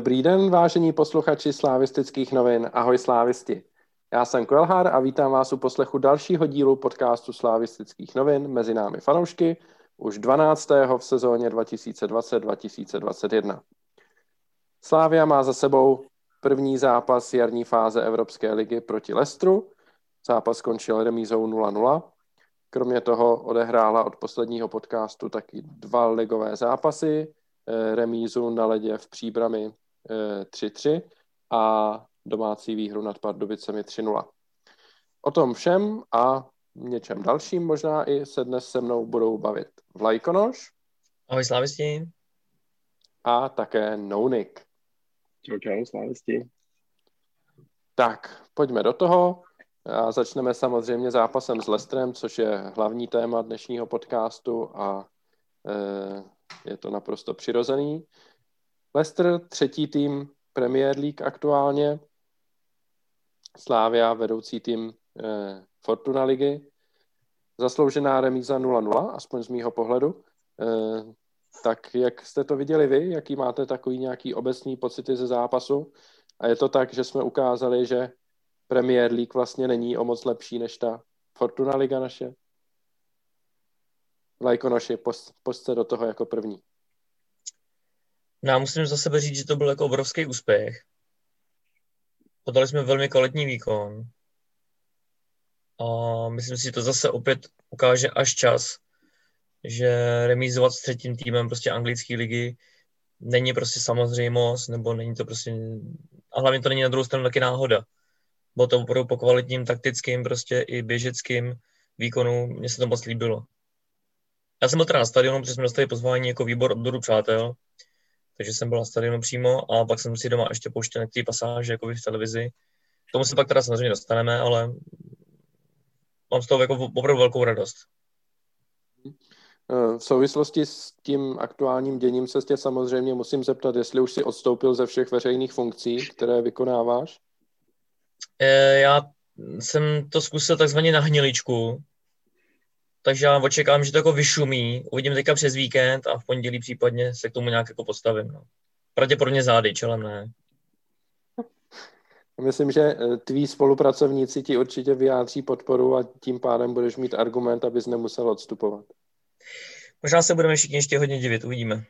Dobrý den, vážení posluchači slávistických novin. Ahoj slávisti. Já jsem Kvelhar a vítám vás u poslechu dalšího dílu podcastu slávistických novin mezi námi fanoušky, už 12. v sezóně 2020-2021. Slávia má za sebou první zápas jarní fáze Evropské ligy proti Lestru. Zápas skončil remízou 0-0. Kromě toho odehrála od posledního podcastu taky dva ligové zápasy, eh, remízu na ledě v Příbrami 3-3 eh, a domácí výhru nad Pardubicemi 3-0. O tom všem a něčem dalším možná i se dnes se mnou budou bavit Vlajkonoš. Ahoj slávisti. A také Nounik. Čau, čau, slávisti. Tak, pojďme do toho. A začneme samozřejmě zápasem s Lestrem, což je hlavní téma dnešního podcastu a e, je to naprosto přirozený. Leicester, třetí tým Premier League aktuálně, Slávia, vedoucí tým e, Fortuna ligy, zasloužená remíza 0-0, aspoň z mýho pohledu. E, tak jak jste to viděli vy? Jaký máte takový nějaký obecný pocity ze zápasu? A je to tak, že jsme ukázali, že Premier League vlastně není o moc lepší než ta Fortuna Liga naše? Lajkonoši, post, post se do toho jako první. No, musím za sebe říct, že to byl jako obrovský úspěch. Podali jsme velmi kvalitní výkon. A myslím si, že to zase opět ukáže až čas, že remízovat s třetím týmem prostě anglické ligy není prostě samozřejmost, nebo není to prostě, a hlavně to není na druhou stranu taky náhoda. Bylo to opravdu po kvalitním taktickým prostě i běžeckým výkonu, mně se to moc líbilo. Já jsem byl teda na stadionu, protože jsme dostali pozvání jako výbor odboru přátel, takže jsem byl na stadionu přímo a pak jsem si doma ještě pouštěl některé pasáže jako v televizi. K tomu se pak teda samozřejmě dostaneme, ale mám z toho jako opravdu velkou radost. Eh, v souvislosti s tím aktuálním děním se tě samozřejmě musím zeptat, jestli už si odstoupil ze všech veřejných funkcí, které vykonáváš? Eh, já jsem to zkusil takzvaně na hniličku, takže já očekávám, že to jako vyšumí. Uvidím teďka přes víkend a v pondělí případně se k tomu nějak jako postavím. No. Pravděpodobně zády, čelem ne. Myslím, že eh, tví spolupracovníci ti určitě vyjádří podporu a tím pádem budeš mít argument, abys nemusel odstupovat. Možná se budeme všichni ještě hodně divit, uvidíme.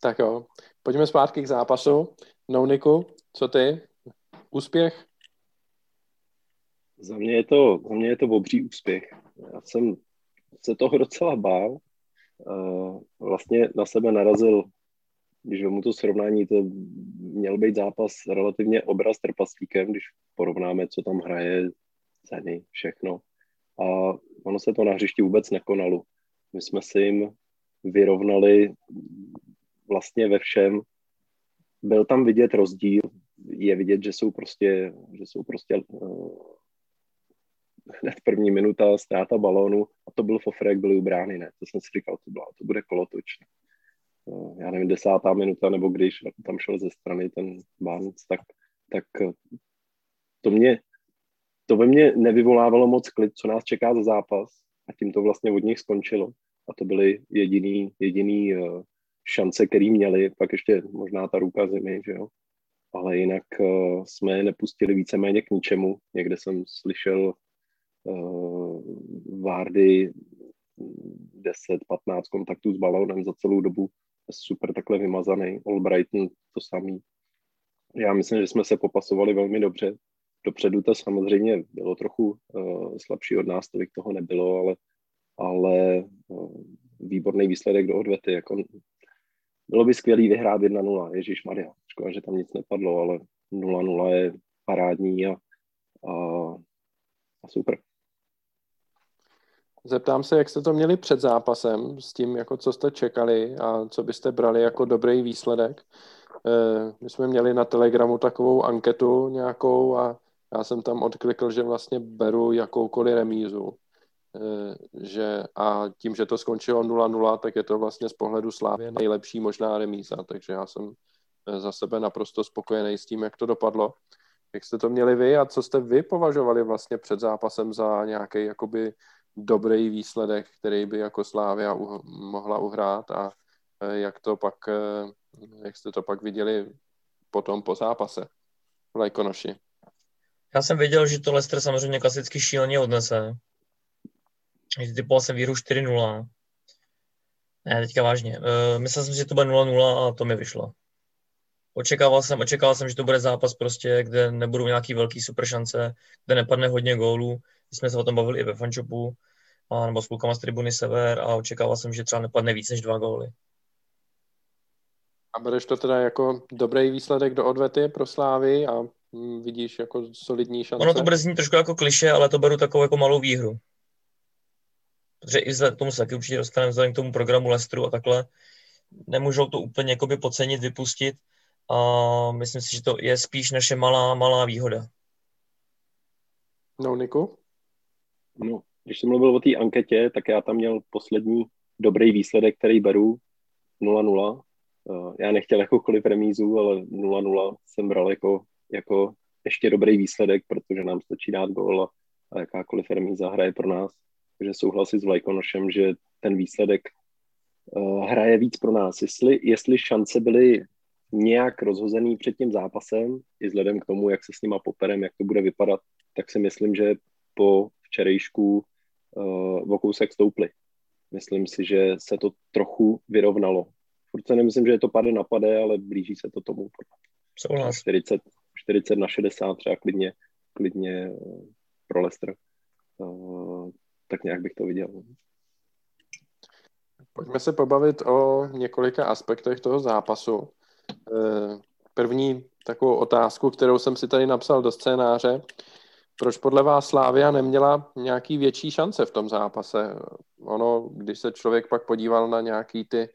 Tak jo, pojďme zpátky k zápasu. Nouniku, co ty? Úspěch? Za mě je to, za mě je to obří úspěch. Já jsem se toho docela bál. Vlastně na sebe narazil, když mu to srovnání, to měl být zápas relativně obraz trpaslíkem, když porovnáme, co tam hraje, ceny, všechno. A ono se to na hřišti vůbec nekonalo. My jsme si jim vyrovnali vlastně ve všem. Byl tam vidět rozdíl, je vidět, že jsou prostě, že jsou prostě uh, hned první minuta ztráta balónu a to byl Fofrek, byly u brány, ne, to jsem si říkal, to, byla, to bude kolotoč. Uh, já nevím, desátá minuta, nebo když tam šel ze strany ten Barnes, tak, tak to mě, to ve mně nevyvolávalo moc klid, co nás čeká za zápas a tím to vlastně od nich skončilo. A to byly jediný, jediný uh, šance, který měli, pak ještě možná ta ruka zimy, že jo ale jinak uh, jsme je nepustili víceméně k ničemu. Někde jsem slyšel Várdy 10-15 kontaktů s balónem za celou dobu. Super takhle vymazaný. Albrighton to samý. Já myslím, že jsme se popasovali velmi dobře. Dopředu to samozřejmě bylo trochu uh, slabší od nás, tolik toho nebylo, ale, ale uh, výborný výsledek do odvety. Jako bylo by skvělý vyhrát 1-0, Ježíš Maria. Škoda, že tam nic nepadlo, ale 0-0 je parádní a, a, a super. Zeptám se, jak jste to měli před zápasem, s tím, jako co jste čekali a co byste brali jako dobrý výsledek. Eh, my jsme měli na Telegramu takovou anketu nějakou a já jsem tam odklikl, že vlastně beru jakoukoliv remízu. Eh, že a tím, že to skončilo 0-0, tak je to vlastně z pohledu Slávy nejlepší možná remíza, takže já jsem eh, za sebe naprosto spokojený s tím, jak to dopadlo. Jak jste to měli vy a co jste vy považovali vlastně před zápasem za nějaký jakoby dobrý výsledek, který by jako Slávia uh, mohla uhrát a eh, jak to pak jak jste to pak viděli potom po zápase v Lajkonoši? Já jsem věděl, že to Leicester samozřejmě klasicky šíleně odnese. Typoval jsem výhru 4-0. Ne, teďka vážně. Uh, myslel jsem, že to bude 0-0 a to mi vyšlo. Očekával jsem, očekával jsem, že to bude zápas prostě, kde nebudou nějaký velký super šance, kde nepadne hodně gólů. My jsme se o tom bavili i ve fanshopu, a, nebo s klukama z tribuny Sever a očekával jsem, že třeba nepadne víc než dva góly. A bereš to teda jako dobrý výsledek do odvety pro Slávy a mm, vidíš jako solidní šance? Ono to bude znít trošku jako kliše, ale to beru takovou jako malou výhru. Protože i vzhledem k tomu se taky určitě dostaneme vzhledem k tomu programu Lestru a takhle, nemůžou to úplně jakoby podcenit, vypustit a myslím si, že to je spíš naše malá, malá výhoda. No, Niku? No, když jsem mluvil o té anketě, tak já tam měl poslední dobrý výsledek, který beru 0-0. Eh, já nechtěl jakoukoliv remízu, ale 0-0 jsem bral jako, jako ještě dobrý výsledek, protože nám stačí dát gól a, a jakákoliv remíza hraje pro nás. Takže souhlasit s Vlajkonošem, že ten výsledek uh, hraje víc pro nás. Jestli, jestli šance byly nějak rozhozený před tím zápasem, i vzhledem k tomu, jak se s nima poperem, jak to bude vypadat, tak si myslím, že po včerejšku uh, o kousek stoupli. Myslím si, že se to trochu vyrovnalo. Furt se nemyslím, že je to pade na pade, ale blíží se to tomu. Souhlas. 40, 40 na 60 třeba klidně, klidně eh, pro Leicester. Uh, tak nějak bych to viděl. Pojďme se pobavit o několika aspektech toho zápasu. První takovou otázku, kterou jsem si tady napsal do scénáře, proč podle vás Slávia neměla nějaký větší šance v tom zápase? Ono, když se člověk pak podíval na nějaký ty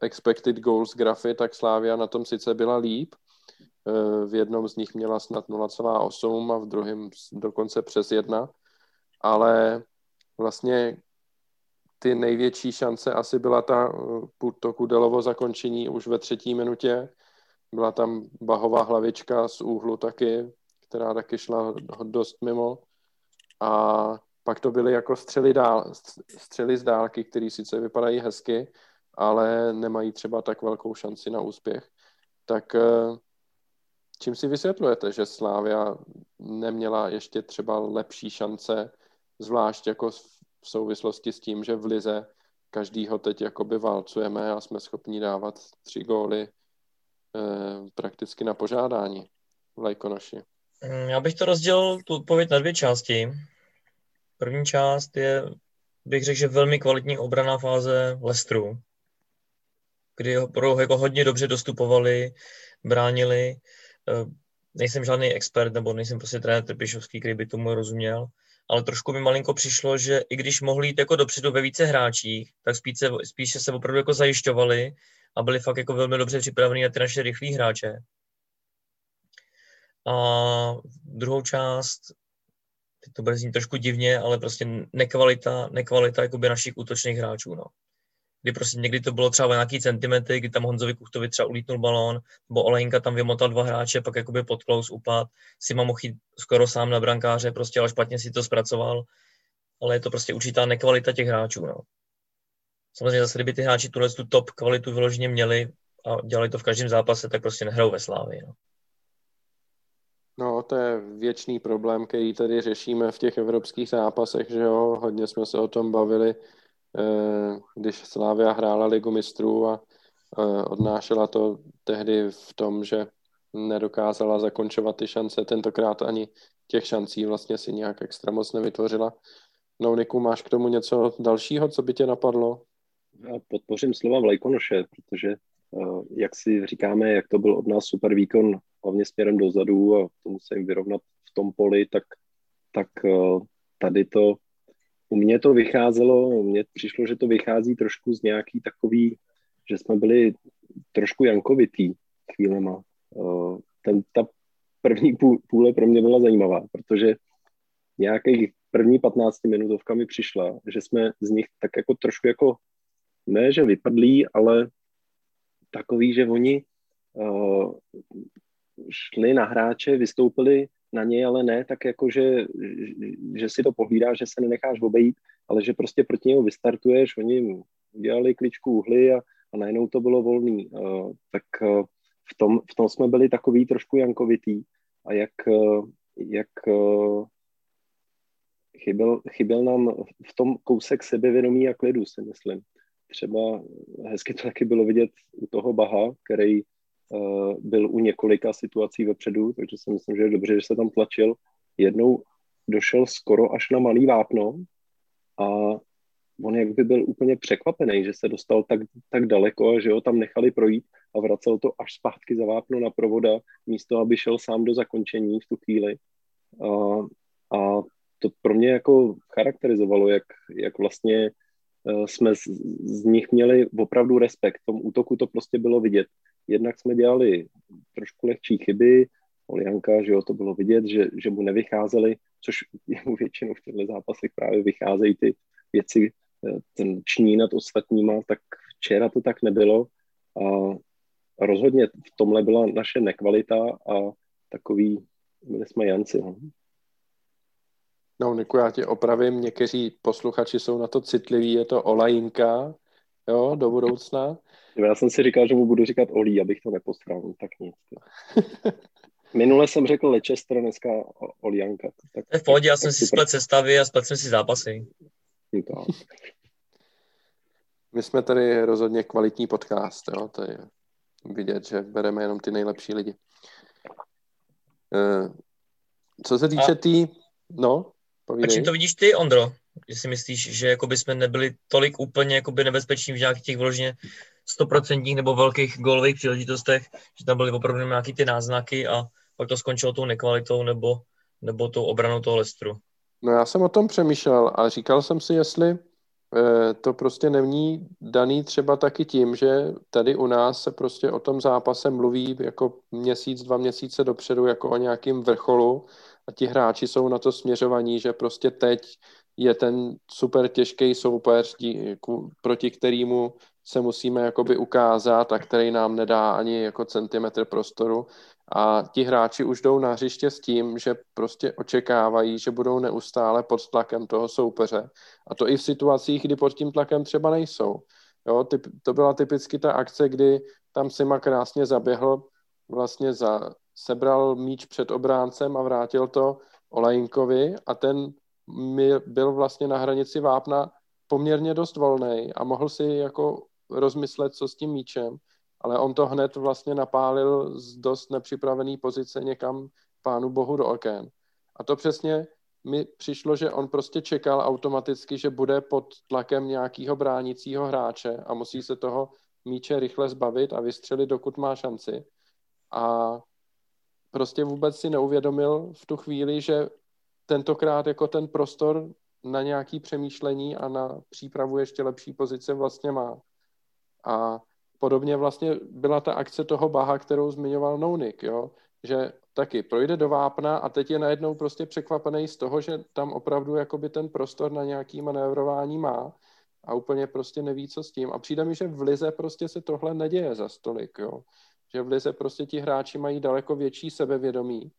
expected goals grafy, tak Slávia na tom sice byla líp. Eh, v jednom z nich měla snad 0,8 a v druhém dokonce přes 1. Ale vlastně ty největší šance asi byla ta eh, to Kudelovo zakončení už ve třetí minutě. Byla tam bahová hlavička z úhlu taky, která taky šla dost mimo. A pak to byly jako střely, dál, střely z dálky, které sice vypadají hezky, ale nemají třeba tak velkou šanci na úspěch. Tak eh, čím si vysvětlujete, že Slávia neměla ještě třeba lepší šance, zvlášť jako v souvislosti s tím, že v Lize každýho teď jakoby válcujeme a jsme schopni dávat tři góly prakticky na požádání Lajkonoši. Mm, já bych to rozdělil tu odpověď na dvě části. První část je, bych řekl, že velmi kvalitní obraná fáze Lestru, kdy opravdu jako hodně dobře dostupovali, bránili. Eh, nejsem žádný expert, nebo nejsem prostě trenér Trpišovský, který by tomu rozuměl, ale trošku mi malinko přišlo, že i když mohli jít jako dopředu ve více hráčích, tak spíše, spíše se opravdu jako zajišťovali a byli fakt jako velmi dobře připravení na ty naše rychlé hráče. A druhou část, to bude znít trošku divně, ale prostě nekvalita, nekvalita jakoby našich útočných hráčů. No. Kdy prostě někdy to bylo třeba nějaký centimetry, kdy tam Honzovi Kuchtovi třeba ulítnul balón, nebo Olejnka tam vymotal dva hráče, pak jakoby pod close upad, si mohl skoro sám na brankáře, prostě ale špatně si to zpracoval. Ale je to prostě určitá nekvalita těch hráčů. No. Samozřejmě zase, kdyby ty hráči tuhle tu top kvalitu vyloženě měli a dělali to v každém zápase, tak prostě nehrajou ve Slávii. No. No, to je věčný problém, který tady řešíme v těch evropských zápasech, že jo, hodně jsme se o tom bavili, eh, když Slávia hrála ligu mistrů a eh, odnášela to tehdy v tom, že nedokázala zakončovat ty šance, tentokrát ani těch šancí vlastně si nějak extra moc nevytvořila. No, Niku, máš k tomu něco dalšího, co by tě napadlo? Já podpořím slova Vlajkonoše, protože eh, jak si říkáme, jak to byl od nás super výkon hlavně směrem dozadu a to musím vyrovnat v tom poli, tak, tak eh, tady to, u mě to vycházelo, mně přišlo, že to vychází trošku z nějaký takový, že jsme byli trošku jankovitý chvílema. Eh, ten, ta první půle pro mě byla zajímavá, protože nějakých první 15 minutovka mi přišla, že jsme z nich tak jako trošku jako, ne že vypadlí, ale takový, že oni uh, šli na hráče, vystoupili na něj, ale ne tak jako, že, že si to pohlídá, že se nenecháš obejít, ale že prostě proti němu vystartuješ, oni dělali kličku uhly a, a najednou to bylo volný. Uh, tak uh, v tom, v tom jsme byli takový trošku jankovitý a jak, jak chyběl, chyběl nám v tom kousek sebevědomí a klidu, si myslím. Třeba hezky to taky bylo vidět u toho Baha, který uh, byl u několika situací vepředu, takže si myslím, že je dobře, že se tam tlačil. Jednou došel skoro až na malý vápno a on jak by byl úplně překvapený, že se dostal tak, tak daleko, že ho tam nechali projít a vracel to až zpátky za vápno na provoda, místo aby šel sám do zakončení v tu chvíli. A, a to pro mě jako charakterizovalo, jak, jak vlastně jsme z, z nich měli opravdu respekt. V tom útoku to prostě bylo vidět. Jednak jsme dělali trošku lehčí chyby, Olianka, že jo, to bylo vidět, že, že mu nevycházely, což mu většinou v těchto zápasech právě vycházejí ty věci, eh, ten ční nad ostatníma, tak včera to tak nebylo a rozhodně v tomhle byla naše nekvalita a takový, byli jsme Janci. No. No, Niku, já tě opravím, někteří posluchači jsou na to citliví, je to olajinka, jo, do budoucna. Já jsem si říkal, že mu budu říkat Olí, abych to neposral, no, tak nic. Minule jsem řekl Leicester, dneska Olianka. Tak, v pohodě, já jsem si splet sestavy a splet jsem si zápasy. No My jsme tady rozhodně kvalitní podcast, jo, to je vidět, že bereme jenom ty nejlepší lidi. Eh, co se týče tý... Tý... No, Povídej. A čím to vidíš ty, Ondro? Že si myslíš, že jakoby jsme nebyli tolik úplně jakoby nebezpeční v nějakých těch vložně stoprocentních nebo velkých gólových příležitostech, že tam byly opravdu nějaké ty náznaky a pak to skončilo tou nekvalitou nebo, nebo tou obranou toho Lestru. No já jsem o tom přemýšlel a říkal jsem si, jestli eh, to prostě není daný třeba taky tím, že tady u nás se prostě o tom zápase mluví jako měsíc, dva měsíce dopředu jako o nějakým vrcholu a ti hráči jsou na to směřovaní, že prostě teď je ten super těžký soupeř, proti kterému se musíme jakoby ukázat a který nám nedá ani jako centimetr prostoru. A ti hráči už jdou na hřiště s tím, že prostě očekávají, že budou neustále pod tlakem toho soupeře. A to i v situacích, kdy pod tím tlakem třeba nejsou. Jo, typ, to byla typicky ta akce, kdy tam Sima krásně zaběhl vlastně za, sebral míč před obráncem a vrátil to Olajinkovi a ten byl vlastně na hranici vápna poměrně dost volný a mohl si jako rozmyslet, co s tím míčem, ale on to hned vlastně napálil z dost nepřipravený pozice někam pánu bohu do oken. A to přesně mi přišlo, že on prostě čekal automaticky, že bude pod tlakem nějakého bránícího hráče a musí se toho míče rychle zbavit a vystřelit, dokud má šanci. A prostě vůbec si neuvědomil v tu chvíli, že tentokrát jako ten prostor na nějaký přemýšlení a na přípravu ještě lepší pozice vlastně má. A podobně vlastně byla ta akce toho Baha, kterou zmiňoval Nounik, jo? že taky projde do vápna a teď je najednou prostě překvapený z toho, že tam opravdu jakoby ten prostor na nějaký manévrování má a úplně prostě neví, co s tím. A přijde mi, že v Lize prostě se tohle neděje za stolik, jo že v lize prostě ti hráči mají daleko větší sebevědomí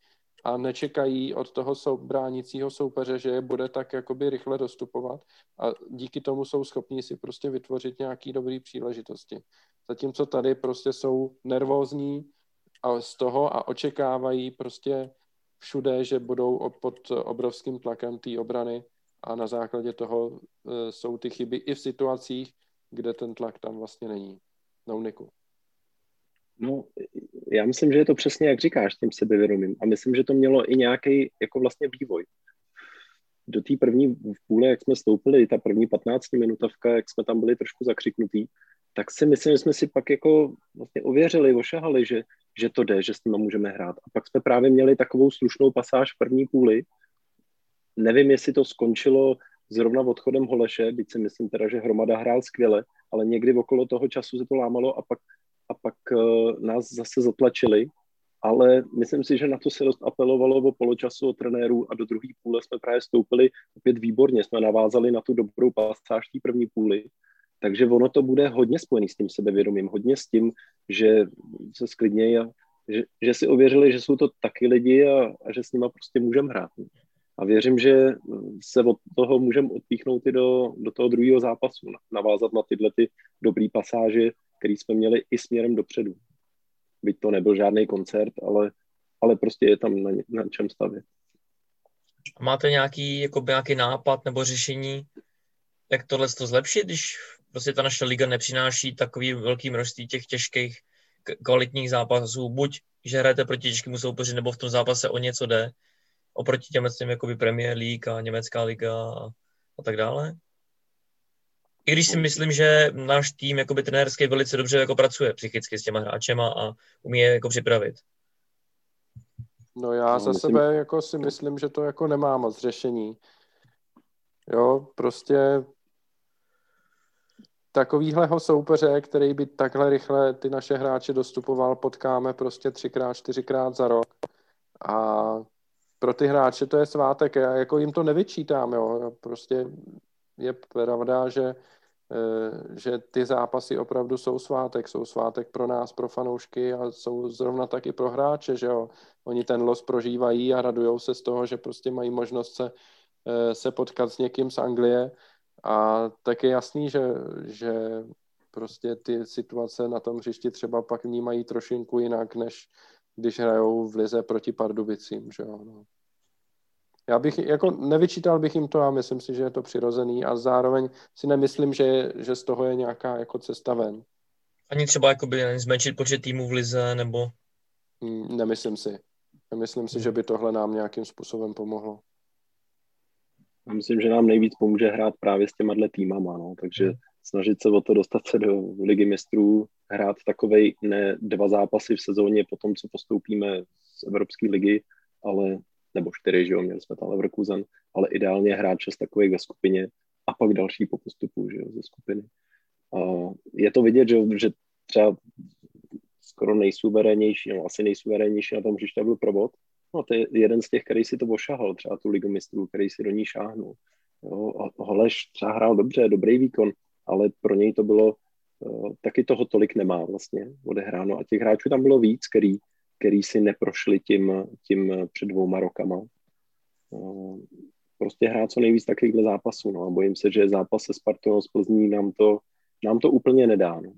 a nečekají od toho sou, bránícího soupeře, že je bude tak jakoby rychle dostupovat a díky tomu jsou schopní si prostě vytvořit nějaký dobrý příležitosti. Zatímco tady prostě jsou nervózní a z toho a očekávají prostě všude, že budou pod obrovským tlakem té obrany a na základě toho e, jsou ty chyby i v situacích, kde ten tlak tam vlastně není. Na uniku. No, já myslím, že je to přesně, jak říkáš, tím sebevědomím. A myslím, že to mělo i nějaký jako vlastně vývoj. Do té první půle, jak jsme stoupili, ta první 15 minutovka, jak jsme tam byli trošku zakřiknutí, tak si myslím, že jsme si pak jako vlastně ověřili, ošahali, že, že to jde, že s nimi můžeme hrát. A pak jsme právě měli takovou slušnou pasáž v první půli. Nevím, jestli to skončilo zrovna odchodem Holeše, byť si myslím teda, že Hromada hrál skvěle, ale někdy okolo toho času se to lámalo a pak a pak uh, nás zase zatlačili, ale myslím si, že na to se dost apelovalo o poločasu od trenérů a do druhé půle jsme právě stoupili opět výborně, jsme navázali na tu dobrou pasáž té první půly, takže ono to bude hodně spojený s tím sebevědomím, hodně s tím, že se sklidnějí a že, že si ověřili, že jsou to taky lidi a, a že s nima prostě můžeme hrát. A věřím, že se od toho můžeme odpíchnout i do, do toho druhého zápasu, navázat na tyhle ty dobré pasáže, který jsme měli i směrem dopředu. byť to nebyl žádný koncert, ale, ale prostě je tam na, na čem stavět. Máte nějaký, jako nějaký nápad nebo řešení, jak tohle to zlepšit, když prostě ta naše liga nepřináší takový velký množství těch těžkých kvalitních zápasů, buď že hrajete proti těžkému soupeři, nebo v tom zápase o něco jde, oproti těm těm jakoby Premier League a německá liga a, a tak dále. I když si myslím, že náš tým jakoby trenérský velice dobře jako pracuje psychicky s těma hráčema a umí je jako připravit. No já no, za myslím... sebe jako si myslím, že to jako nemá moc řešení. Jo, prostě takovýhleho soupeře, který by takhle rychle ty naše hráče dostupoval, potkáme prostě třikrát, čtyřikrát za rok. A pro ty hráče to je svátek. Já jako jim to nevyčítám, jo. Prostě je pravda, že, eh, že ty zápasy opravdu jsou svátek. Jsou svátek pro nás, pro fanoušky a jsou zrovna taky pro hráče, že jo. Oni ten los prožívají a radujou se z toho, že prostě mají možnost se, eh, se potkat s někým z Anglie a tak je jasný, že, že prostě ty situace na tom hřišti třeba pak vnímají trošinku jinak, než když hrajou v lize proti Pardubicím, že jo. No. Já bych, jako nevyčítal bych jim to a myslím si, že je to přirozený a zároveň si nemyslím, že, že z toho je nějaká jako cesta ven. Ani třeba jakoby zmenšit počet týmů v lize, nebo? Hmm, nemyslím si. Nemyslím si, že by tohle nám nějakým způsobem pomohlo. Já myslím, že nám nejvíc pomůže hrát právě s těma dle týmama, no. takže snažit se o to dostat se do ligy mistrů, hrát takovej ne dva zápasy v sezóně po tom, co postoupíme z Evropské ligy, ale nebo čtyři, že jo, měli jsme tam Leverkusen, ale ideálně hrát šest takových ve skupině a pak další po postupu, že jo, ze skupiny. A je to vidět, že, že třeba skoro nejsuverénnější, no asi nejsuverénnější na tom hřiště byl provod, No to je jeden z těch, který si to ošahal, třeba tu ligu mistrů, který si do ní šáhnul. Jo, Holeš třeba hrál dobře, dobrý výkon, ale pro něj to bylo, uh, taky toho tolik nemá vlastně odehráno. A těch hráčů tam bylo víc, který, který si neprošli tím, tím před dvouma rokama. Uh, prostě hrát co nejvíc takovýchhle zápasů. No. A bojím se, že zápas se Spartou z Plzní nám to, nám to úplně nedá. No.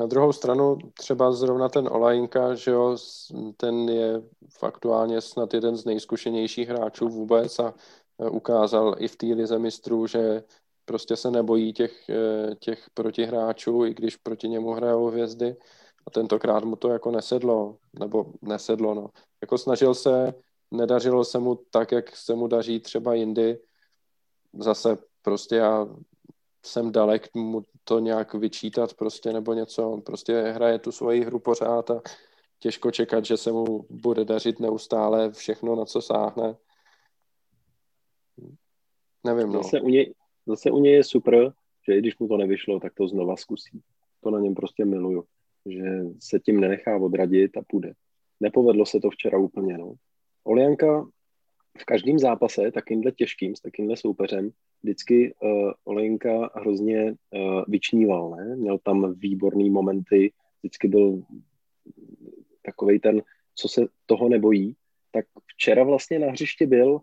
Na druhou stranu třeba zrovna ten Olajinka, že jo, ten je aktuálně snad jeden z nejzkušenějších hráčů vůbec a e, ukázal i v té lize mistrů, že prostě se nebojí těch, e, těch protihráčů, i když proti němu hrajou hvězdy. A tentokrát mu to jako nesedlo, nebo nesedlo, no. Jako snažil se, nedařilo se mu tak, jak se mu daří třeba jindy. Zase prostě já jsem dalek mu to nějak vyčítat prostě nebo něco. Prostě hraje tu svoji hru pořád a těžko čekat, že se mu bude dařit neustále všechno, na co sáhne. Nevím, no. Zase u, něj, zase u něj je super, že i když mu to nevyšlo, tak to znova zkusí. To na něm prostě miluju, že se tím nenechá odradit a půjde. Nepovedlo se to včera úplně, no. Olianka v každém zápase, takýmhle těžkým, s takýmhle soupeřem, vždycky uh, Olenka hrozně uh, vyčníval, ne? Měl tam výborný momenty, vždycky byl takový ten, co se toho nebojí, tak včera vlastně na hřišti byl,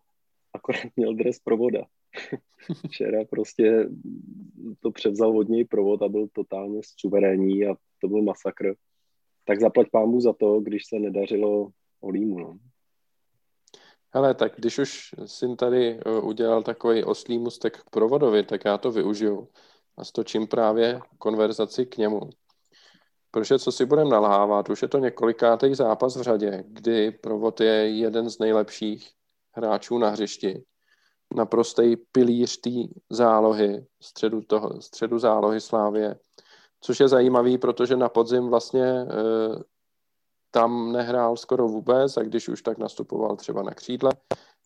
akorát měl dres provoda. včera prostě to převzal od něj provod a byl totálně suverénní a to byl masakr. Tak zaplať pámu za to, když se nedařilo Olímu, no. Hele, tak když už syn tady eh, udělal takový oslý mustek k provodovi, tak já to využiju a stočím právě konverzaci k němu. Protože co si budeme nalhávat, už je to několikátý zápas v řadě, kdy provod je jeden z nejlepších hráčů na hřišti. Naprostý pilíř té zálohy, středu, toho, středu zálohy Slávě. Což je zajímavý, protože na podzim vlastně e, tam nehrál skoro vůbec a když už tak nastupoval třeba na křídle.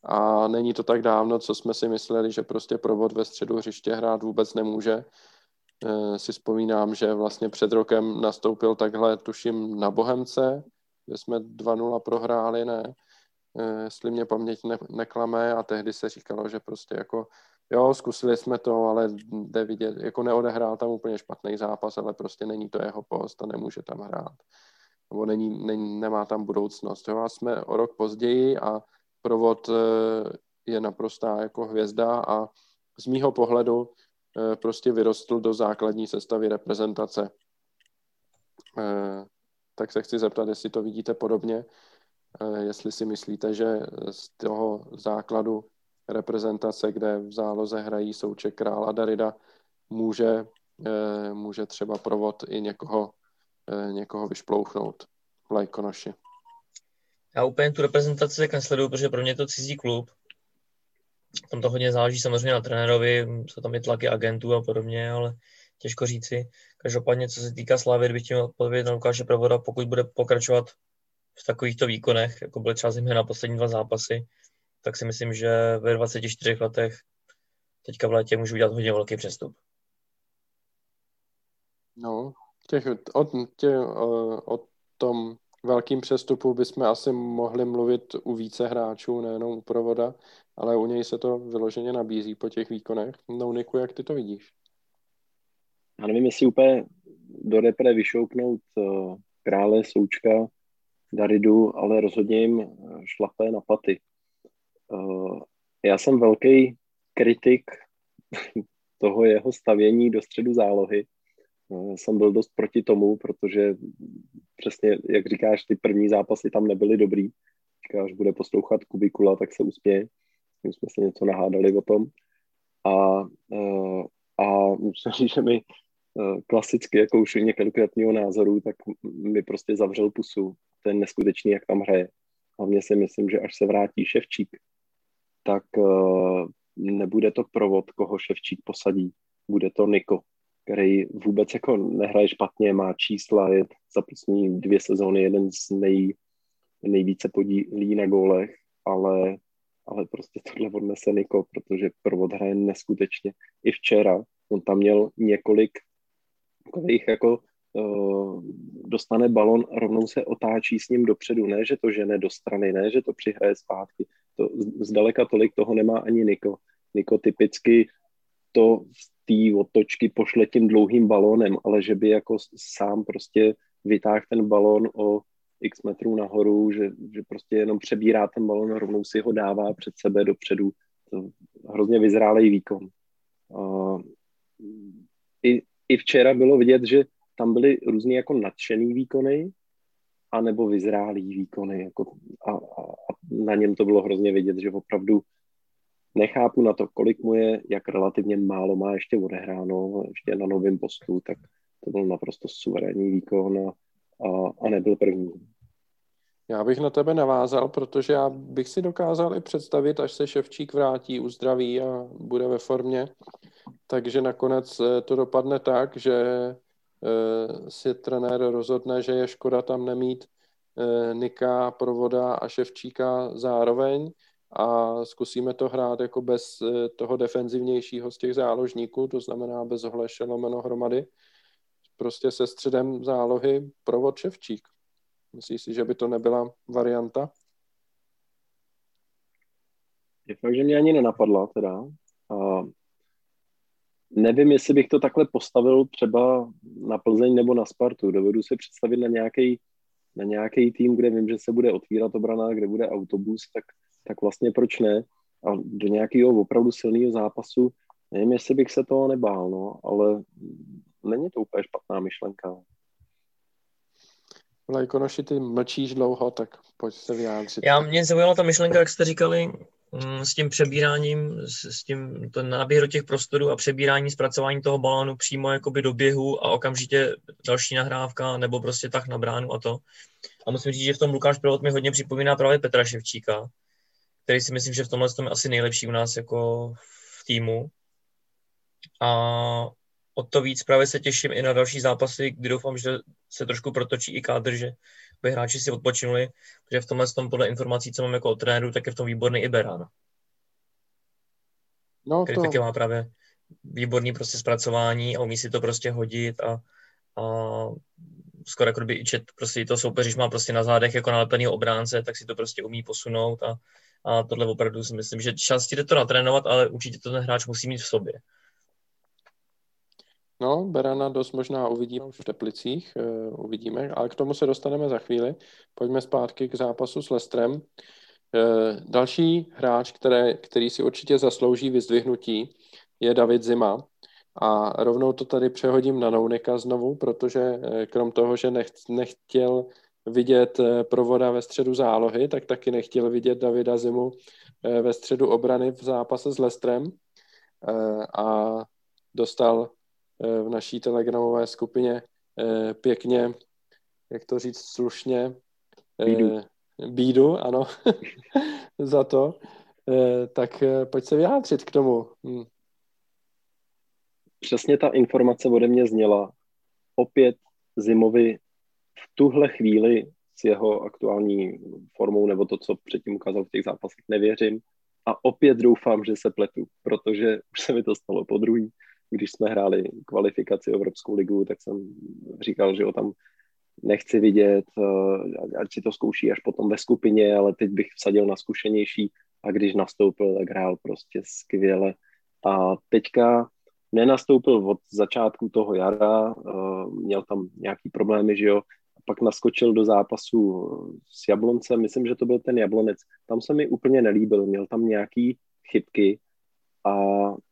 A není to tak dávno, co jsme si mysleli, že prostě provod ve středu hřiště hrát vůbec nemůže. E, si vzpomínám, že vlastně před rokem nastoupil takhle, tuším, na Bohemce, kde jsme 2-0 prohráli, ne? E, jestli mě paměť ne, neklame a tehdy se říkalo, že prostě jako jo, zkusili jsme to, ale jde vidět, jako neodehrál tam úplně špatný zápas, ale prostě není to jeho post a nemůže tam hrát nebo není, není, nemá tam budoucnost. Jo? A jsme o rok později a provod eh, je naprostá jako hvězda a z mýho pohledu eh, prostě vyrostl do základní sestavy reprezentace. Eh, tak se chci zeptat, jestli to vidíte podobně, jestli si myslíte, že z toho základu reprezentace, kde v záloze hrají Souček, Král Darida, může, může třeba provod i někoho, někoho vyšplouchnout v Lajkonoši. Já úplně tu reprezentaci tak nesleduju, protože pro mě je to cizí klub. Tam to hodně záleží samozřejmě na trenérovi, jsou tam i tlaky agentů a podobně, ale těžko říci. Každopádně, co se týká Slávy, bych chtěl odpovědět na Lukáše Provoda, pokud bude pokračovat v takovýchto výkonech, jako byly třeba zimně na poslední dva zápasy, tak si myslím, že ve 24 letech teďka v létě můžu udělat hodně velký přestup. No, těch, o, tě, o, o tom velkým přestupu bychom asi mohli mluvit u více hráčů, nejenom u provoda, ale u něj se to vyloženě nabízí po těch výkonech. No, Niku, jak ty to vidíš? Já nevím, jestli úplně do repre vyšoupnout uh, krále, součka, Daridu, ale rozhodně jim eh, šlapé na paty. Uh, já jsem velký kritik toho jeho stavění do středu zálohy. Uh, jsem byl dost proti tomu, protože přesně, jak říkáš, ty první zápasy tam nebyly dobrý. Až bude poslouchat Kubikula, tak se uspěje. My jsme se něco nahádali o tom. A, a musím říct, že mi klasicky, jako už několikrát názoru, tak mi prostě zavřel pusu. To je neskutečný, jak tam hraje. Hlavně si myslím, že až se vrátí Ševčík, tak nebude to provod, koho Ševčík posadí. Bude to Niko, který vůbec jako nehraje špatně, má čísla, je za poslední dvě sezóny jeden z nej, nejvíce podílí na gólech, ale, ale prostě tohle odnese Niko, protože provod hraje neskutečně. I včera on tam měl několik takových jako dostane balon, rovnou se otáčí s ním dopředu, ne, že to žene do strany, ne, že to přihraje zpátky. To, zdaleka tolik toho nemá ani Niko. Niko typicky to v té otočky pošle tím dlouhým balónem, ale že by jako sám prostě vytáhl ten balón o x metrů nahoru, že, že prostě jenom přebírá ten balón a rovnou si ho dává před sebe dopředu. To hrozně vyzrálej výkon. Uh, i, I včera bylo vidět, že tam byly různý jako nadšený výkony, anebo vyzrálý výkony. Jako a, a, a na něm to bylo hrozně vidět, že opravdu nechápu na to, kolik mu je, jak relativně málo má ještě odehráno, ještě na novém postu, tak to byl naprosto suverénní výkon a, a, a nebyl první. Já bych na tebe navázal, protože já bych si dokázal i představit, až se Ševčík vrátí, uzdraví a bude ve formě, takže nakonec eh, to dopadne tak, že si trenér rozhodne, že je škoda tam nemít eh, Nika, Provoda a Ševčíka zároveň a zkusíme to hrát jako bez toho defenzivnějšího z těch záložníků, to znamená bez Hleše lomeno hromady, prostě se středem zálohy Provod Ševčík. Myslíš si, že by to nebyla varianta? Je fakt, že mě ani nenapadla teda. A nevím, jestli bych to takhle postavil třeba na Plzeň nebo na Spartu. Dovedu si představit na nějaký na nějaký tým, kde vím, že se bude otvírat obrana, kde bude autobus, tak, tak vlastně proč ne? A do nějakého opravdu silného zápasu, nevím, jestli bych se toho nebál, no, ale není to úplně špatná myšlenka. Lajkonoši, ty mlčíš dlouho, tak pojď se vyjádřit. Já mě zaujala ta myšlenka, jak jste říkali, s tím přebíráním, s, tím to náběh do těch prostorů a přebírání, zpracování toho balónu přímo jakoby do běhu a okamžitě další nahrávka nebo prostě tak na bránu a to. A musím říct, že v tom Lukáš Provod mi hodně připomíná právě Petra Ševčíka, který si myslím, že v tomhle tom je asi nejlepší u nás jako v týmu. A o to víc právě se těším i na další zápasy, kdy doufám, že se trošku protočí i kádr, že by hráči si odpočinuli, protože v tomhle tom podle informací, co mám jako od trenéru, tak je v tom výborný i Beran. No, který to... taky má právě výborný prostě zpracování a umí si to prostě hodit a, a skoro jako kdyby i čet, prostě to soupeř, když má prostě na zádech jako nalepený obránce, tak si to prostě umí posunout a, a tohle opravdu si myslím, že části jde to natrénovat, ale určitě to ten hráč musí mít v sobě. No, Berana dost možná uvidíme už v Teplicích, uh, uvidíme, ale k tomu se dostaneme za chvíli. Pojďme zpátky k zápasu s Lestrem. Uh, další hráč, které, který si určitě zaslouží vyzdvihnutí, je David Zima. A rovnou to tady přehodím na Nounika znovu, protože eh, krom toho, že nech, nechtěl vidět eh, provoda ve středu zálohy, tak taky nechtěl vidět Davida Zimu eh, ve středu obrany v zápase s Lestrem a dostal v naší telegramové skupině pěkně, jak to říct slušně, bídu, bídu ano, za to. Tak pojď se vyjádřit k tomu. Hm přesně ta informace ode mě zněla. Opět Zimovi v tuhle chvíli s jeho aktuální formou nebo to, co předtím ukázal v těch zápasech, nevěřím. A opět doufám, že se pletu, protože už se mi to stalo po druhý. Když jsme hráli kvalifikaci Evropskou ligu, tak jsem říkal, že ho tam nechci vidět, eh, ať si to zkouší až potom ve skupině, ale teď bych vsadil na zkušenější a když nastoupil, tak hrál prostě skvěle. A teďka nenastoupil od začátku toho jara, uh, měl tam nějaký problémy, že jo, a pak naskočil do zápasu s Jabloncem, myslím, že to byl ten Jablonec, tam se mi úplně nelíbil, měl tam nějaký chybky a,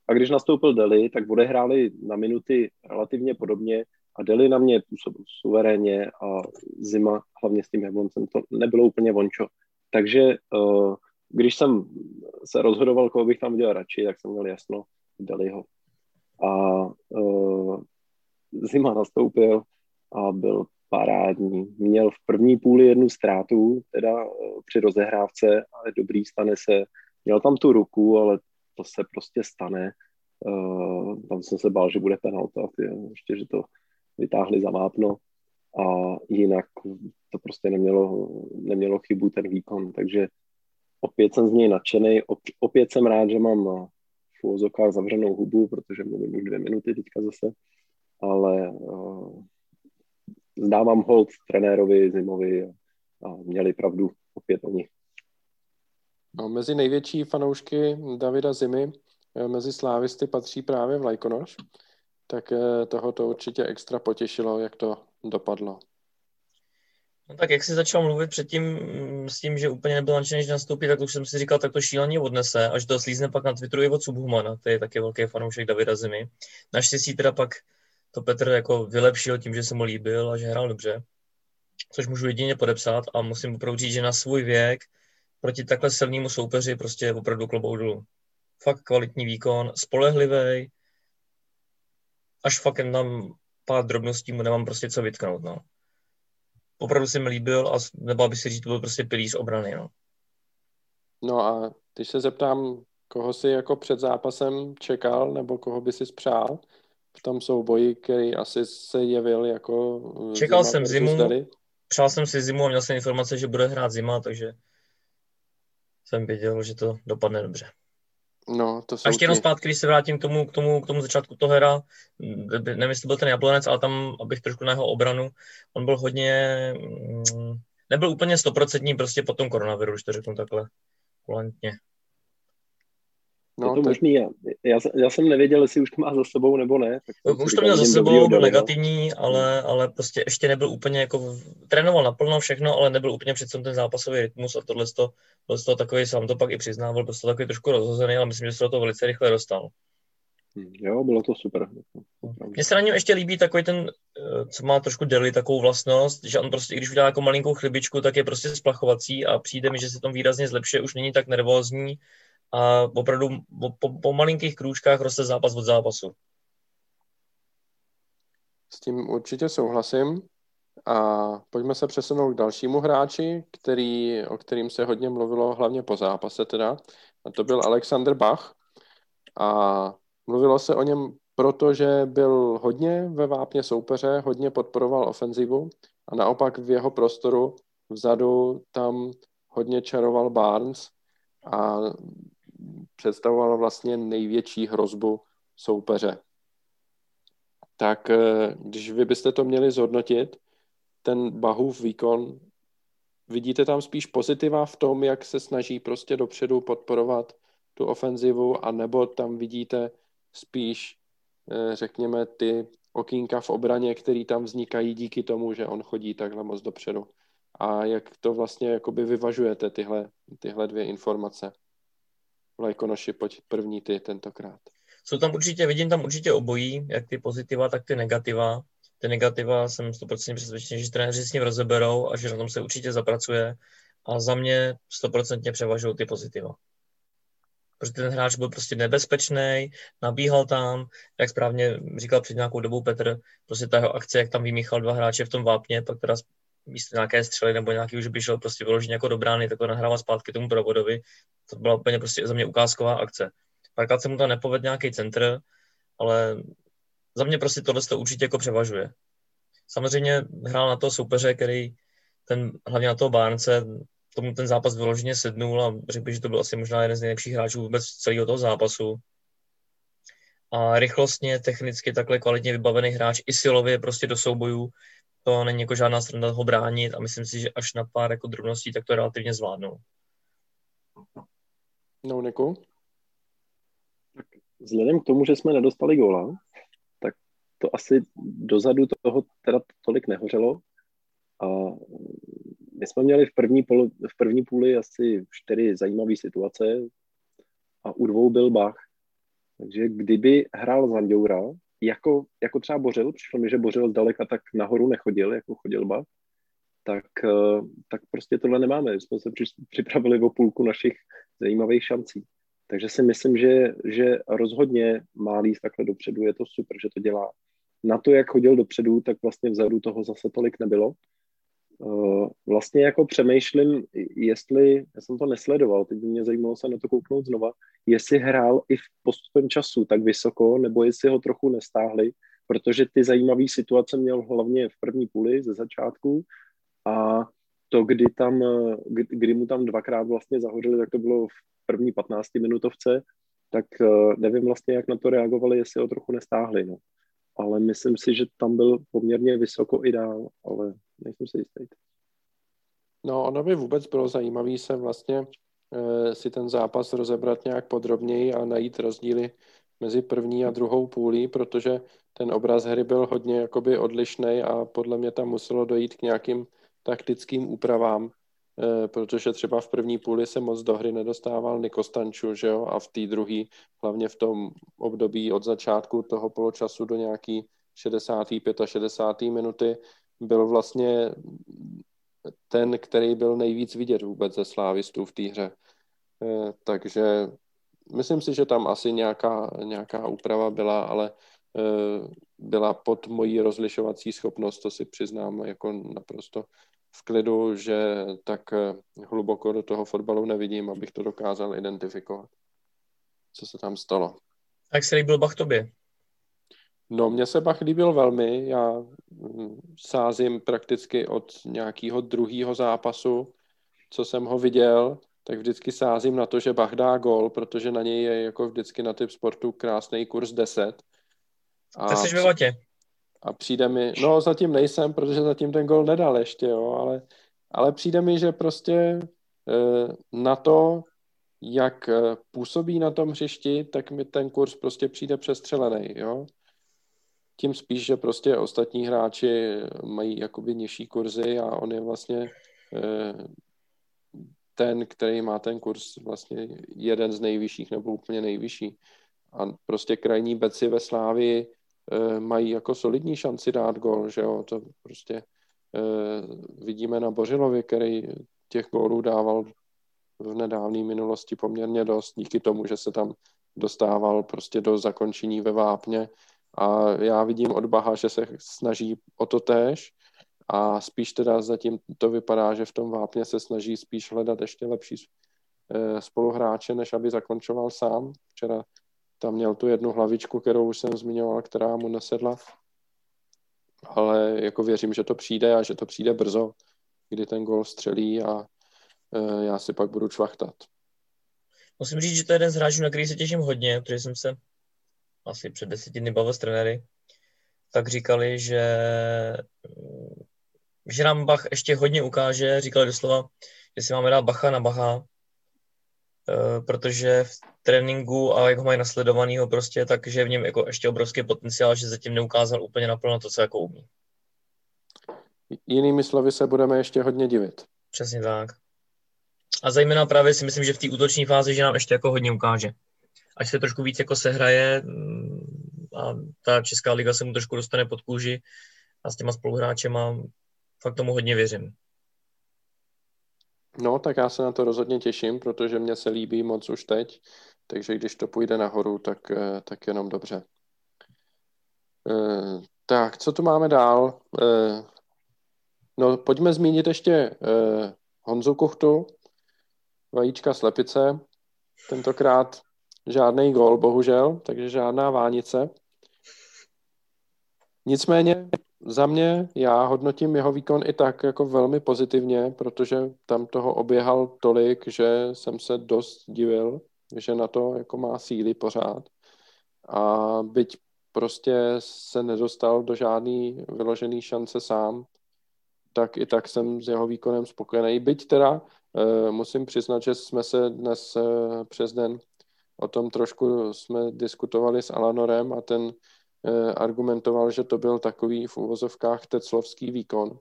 a když nastoupil Deli, tak odehráli na minuty relativně podobně a Deli na mě působil suverénně a zima hlavně s tím Jabloncem to nebylo úplně vončo. Takže uh, když jsem se rozhodoval, koho bych tam udělal radši, tak jsem měl jasno Deliho a uh, zima nastoupil a byl parádní. Měl v první půli jednu ztrátu, teda uh, při rozehrávce, ale dobrý, stane se. Měl tam tu ruku, ale to se prostě stane. Uh, tam jsem se bál, že bude penalta, ještě, že to vytáhli za vápno a jinak to prostě nemělo, nemělo chybu ten výkon, takže opět jsem z něj nadšený, opět jsem rád, že mám v úvozovkách zavřenou hubu, protože mluvím už dvě minuty teďka zase, ale uh, zdávám hold trenérovi Zimovi a, a měli pravdu opět oni. No, mezi největší fanoušky Davida Zimy eh, mezi slávisty patří právě Vlajkonoš, tak eh, toho to určitě extra potěšilo, jak to dopadlo. No tak jak jsi začal mluvit předtím mm, s tím, že úplně nebyl nadšený, že nastoupí, tak už jsem si říkal, tak to šíleně odnese, až to slízne pak na Twitteru i od Subhumana, to je taky velký fanoušek Davida Zimy. Naštěstí teda pak to Petr jako vylepšil tím, že se mu líbil a že hrál dobře, což můžu jedině podepsat a musím opravdu říct, že na svůj věk proti takhle silnému soupeři prostě opravdu klobou dolů. Fakt kvalitní výkon, spolehlivý, až fakt nám pár drobností mu nemám prostě co vytknout, no opravdu se mi líbil a nebo aby si říct, to byl prostě pilíř obrany. No. no a když se zeptám, koho si jako před zápasem čekal nebo koho by si spřál v tom souboji, který asi se jevil jako Čekal jsem zimu, přál jsem si zimu a měl jsem informace, že bude hrát zima, takže jsem věděl, že to dopadne dobře. No, to jsou a ještě jenom zpátky, když se vrátím k tomu, k tomu, k tomu začátku toho hra, nevím, jestli byl ten Jablonec, ale tam, abych trošku na jeho obranu, on byl hodně, mm, nebyl úplně stoprocentní prostě po tom koronaviru, když to řeknu takhle kulantně. No, je to, to možný. Já, já, já jsem nevěděl, jestli už to má za sebou nebo ne. Tak už to měl za sebou, byl negativní, ale, ale prostě ještě nebyl úplně jako, trénoval naplno všechno, ale nebyl úplně přece ten zápasový rytmus a tohle to, byl z toho takový, sám to pak i přiznával, byl toho takový trošku rozhozený, ale myslím, že se do toho velice rychle dostal. Hm, jo, bylo to super. Mně se na něm ještě líbí takový ten, eh, co má trošku deli takovou vlastnost, že on prostě, když udělá jako malinkou chlibičku, tak je prostě splachovací a přijde mi, že se tom výrazně zlepšuje, už není tak nervózní a opravdu po, po malinkých krůčkách roste zápas od zápasu. S tím určitě souhlasím. A pojďme se přesunout k dalšímu hráči, který, o kterým se hodně mluvilo, hlavně po zápase teda. A to byl Alexander Bach. A mluvilo se o něm proto, že byl hodně ve vápně soupeře, hodně podporoval ofenzivu a naopak v jeho prostoru vzadu tam hodně čaroval Barnes a představoval vlastně největší hrozbu soupeře. Tak eh, když vy byste to měli zhodnotit, ten Bahův výkon, vidíte tam spíš pozitiva v tom, jak se snaží prostě dopředu podporovat tu ofenzivu, anebo tam vidíte spíš, eh, řekněme, ty okýnka v obraně, které tam vznikají díky tomu, že on chodí takhle moc dopředu. A jak to vlastně jakoby vyvažujete, tyhle, tyhle dvě informace? Vlajkonoši, pojď první ty tentokrát. jsou tam určitě, vidím tam určitě obojí, jak ty pozitiva, tak ty negativa. Ty negativa jsem 100% přesvědčený, že trenéři s ním rozeberou a že na tom se určitě zapracuje. A za mě 100% převažují ty pozitiva. Protože ten hráč byl prostě nebezpečný, nabíhal tam, jak správně říkal před nějakou dobou Petr, prostě ta jeho akce, jak tam vymíchal dva hráče v tom vápně, pak teda místo nějaké střely nebo nějaký už by šel prostě vyloženě jako do brány, takhle nahrával zpátky tomu provodovi. To byla úplně prostě za mě ukázková akce. Párkrát se mu tam nepovedl nějaký centr, ale za mě prostě tohle to určitě jako převažuje. Samozřejmě hrál na toho soupeře, který ten, hlavně na toho Barnce, tomu ten zápas vyloženě sednul a řekl bych, že to byl asi možná jeden z nejlepších hráčů vůbec celého toho zápasu. A rychlostně, technicky takhle kvalitně vybavený hráč i silově prostě do soubojů, to není jako žádná strana ho bránit a myslím si, že až na pár jako drobností, tak to relativně zvládnou. No, Niku? Tak vzhledem k tomu, že jsme nedostali góla, tak to asi dozadu toho teda tolik nehořelo. A my jsme měli v první, polo, v první půli asi čtyři zajímavé situace a u dvou byl Bach. Takže kdyby hrál Zandoura, jako, jako třeba Bořil, přišlo mi, že Bořil zdaleka tak nahoru nechodil, jako chodil Bach, tak, eh, tak prostě tohle nemáme. Jsme se připravili o půlku našich zajímavých šancí. Takže si myslím, že, že rozhodně má líst takhle dopředu, je to super, že to dělá. Na to, jak chodil dopředu, tak vlastně vzadu toho zase tolik nebylo. Eh, vlastně jako přemýšlím, jestli, já jsem to nesledoval, teď mě zajímalo se na to kouknout znova, jestli hrál i v postupem času tak vysoko, nebo jestli ho trochu nestáhli, protože ty zajímavé situace měl hlavně v první půli ze začátku a to, kdy, tam, kdy, kdy mu tam dvakrát vlastně zahořili, tak to bylo v první 15 minutovce, tak eh, nevím vlastně, jak na to reagovali, jestli ho trochu nestáhli. No ale myslím si, že tam byl poměrně vysoko i dál, ale nejsem si jistý. No, ono by vůbec bylo zajímavé se vlastně e, si ten zápas rozebrat nějak podrobněji a najít rozdíly mezi první a druhou půlí, protože ten obraz hry byl hodně jakoby odlišný a podle mě tam muselo dojít k nějakým taktickým úpravám, protože třeba v první půli se moc do hry nedostával Nikostanču, že jo, a v té druhé, hlavně v tom období od začátku toho poločasu do nějaký 65 a 60. minuty, byl vlastně ten, který byl nejvíc vidět vůbec ze slávistů v té hře. Eh, takže myslím si, že tam asi nějaká, nějaká úprava byla, ale eh, byla pod mojí rozlišovací schopnost, to si přiznám jako naprosto v klidu, že tak eh, hluboko do toho fotbalu nevidím, abych to dokázal identifikovat, co se tam stalo. Jak se líbil Bach tobě? No, mně se Bach líbil velmi. Já mm, sázím prakticky od nějakého druhého zápasu, co jsem ho viděl, tak vždycky sázím na to, že Bach dá gol, protože na něj je jako vždycky na typ sportu krásný kurz 10. A tak jsi ve vatě a přijde mi, no zatím nejsem, protože zatím ten gol nedal ještě, jo, ale, ale přijde mi, že prostě e, na to, jak e, působí na tom hřišti, tak mi ten kurz prostě přijde přestřelený, jo. Tím spíš, že prostě ostatní hráči mají jakoby nižší kurzy a on je vlastně e, ten, který má ten kurz vlastně jeden z nejvyšších nebo úplně nejvyšší. A prostě krajní beci ve Slávii Eh, mají jako solidní šanci dát gol, že jo, to prostě eh, vidíme na Bořilovi, který těch gólů dával v nedávné minulosti poměrně dost, díky tomu, že se tam dostával prostě do zakončení ve vápně. A já vidím od Baha, že se snaží o to též. A spíš teda zatím to vypadá, že v tom vápně se snaží spíš hledat ještě lepší eh, spoluhráče, než aby zakončoval sám. Včera tam měl tu jednu hlavičku, kterou už jsem zmiňoval, která mu nesedla. Ale jako věřím, že to přijde a že to přijde brzo, kdy ten gol střelí a e, já si pak budu čvachtat. Musím říct, že to je jeden z hráčů, na který se těším hodně, protože jsem se asi před deseti dny bavil s trenéry, tak říkali, že, že nám Bach ještě hodně ukáže, říkali doslova, že si máme dát Bacha na Bacha, protože v tréninku a jak ho mají nasledovanýho prostě, takže je v něm jako ještě obrovský potenciál, že zatím neukázal úplně naplno to, co jako umí. Jinými slovy se budeme ještě hodně divit. Přesně tak. A zejména právě si myslím, že v té útoční fázi, že nám ještě jako hodně ukáže. ať se trošku víc jako sehraje mm, a ta Česká liga se mu trošku dostane pod kůži a s těma spoluhráčema fakt tomu hodně věřím. No, tak já se na to rozhodně těším, protože mě se líbí moc už teď, takže když to půjde nahoru, tak, eh, tak jenom dobře. Eh, tak, co tu máme dál? Eh, no, pojďme zmínit ještě Honzu Kuchtu, vajíčka slepice. Tentokrát žádný gol, bohužel, takže žádná vánice. Nicméně za mě já hodnotím jeho výkon i tak jako velmi pozitivně, protože tam toho oběhal tolik, že jsem se dost divil, že na to jako má síly pořád. A byť prostě se nedostal do žádný vyložený šance sám, tak i tak jsem s jeho výkonem spokojený. Byť teda e, musím přiznat, že jsme se dnes e, přes den o tom trošku jsme diskutovali s Alanorem a ten Eh, argumentoval, že to byl takový v úvozovkách teclovský výkon.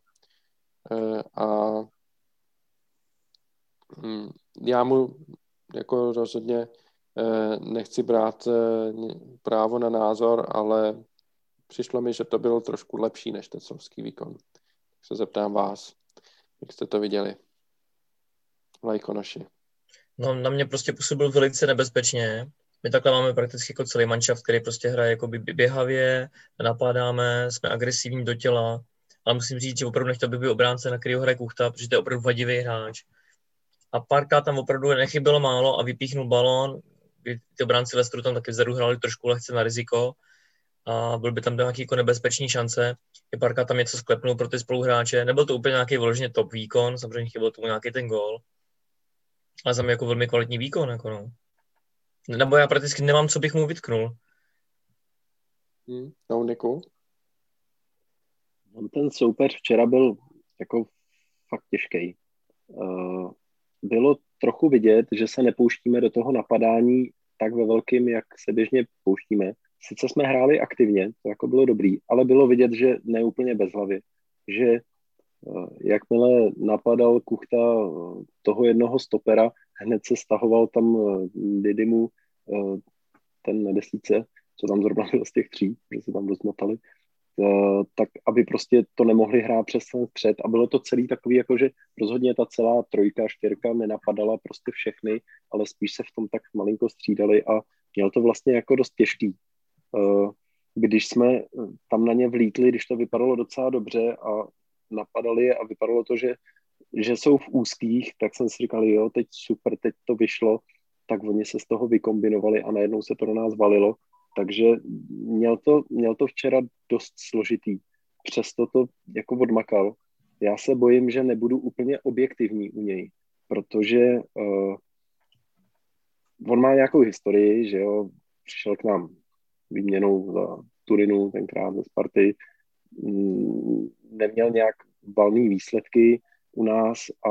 Eh, a hm, já mu jako rozhodně eh, nechci brát právo na názor, ale přišlo mi, že to bylo trošku lepší než teclovský výkon. Tak se zeptám vás, jak jste to viděli. Lajkonoši. No, na mě prostě působil velice nebezpečně my takhle máme prakticky jako celý manšaft, který prostě hraje jako běhavě, napadáme, jsme agresivní do těla, ale musím říct, že opravdu nechtěl by být obránce, na kterého hraje Kuchta, protože to je opravdu vadivý hráč. A párkrát tam opravdu nechybilo málo a vypíchnul balón, ty obránci Lestru tam taky vzadu hráli trošku lehce na riziko a byl by tam nějaký jako nebezpečný šance. Je párkrát tam něco sklepnul pro ty spoluhráče. Nebyl to úplně nějaký vyloženě top výkon, samozřejmě chyběl tomu nějaký ten gol. Ale za mě jako velmi kvalitní výkon. Jako no. Nebo já prakticky nemám, co bych mu vytknul. Hmm. No, Niku? Ten soupeř včera byl jako fakt těžký. Uh, bylo trochu vidět, že se nepouštíme do toho napadání tak ve velkým, jak se běžně pouštíme. Sice jsme hráli aktivně, to jako bylo dobrý, ale bylo vidět, že neúplně bez hlavy. Že jakmile napadal Kuchta uh, toho jednoho stopera, hned se stahoval tam eh, Didymu eh, ten na desíce, co tam zrovna z těch tří, že se tam rozmotali, eh, tak aby prostě to nemohli hrát přes ten střed a bylo to celý takový, jako že rozhodně ta celá trojka, čtyřka nenapadala prostě všechny, ale spíš se v tom tak malinko střídali a měl to vlastně jako dost těžký. Když jsme tam na ně vlítli, když to vypadalo docela dobře a napadali je a vypadalo to, že že jsou v úzkých, tak jsem si říkal, jo, teď super, teď to vyšlo, tak oni se z toho vykombinovali a najednou se to do nás valilo. Takže měl to, měl to včera dost složitý. Přesto to jako odmakal. Já se bojím, že nebudu úplně objektivní u něj, protože uh, on má nějakou historii, že jo, přišel k nám výměnou za Turinu, tenkrát ze Sparty, neměl nějak valný výsledky, u nás a,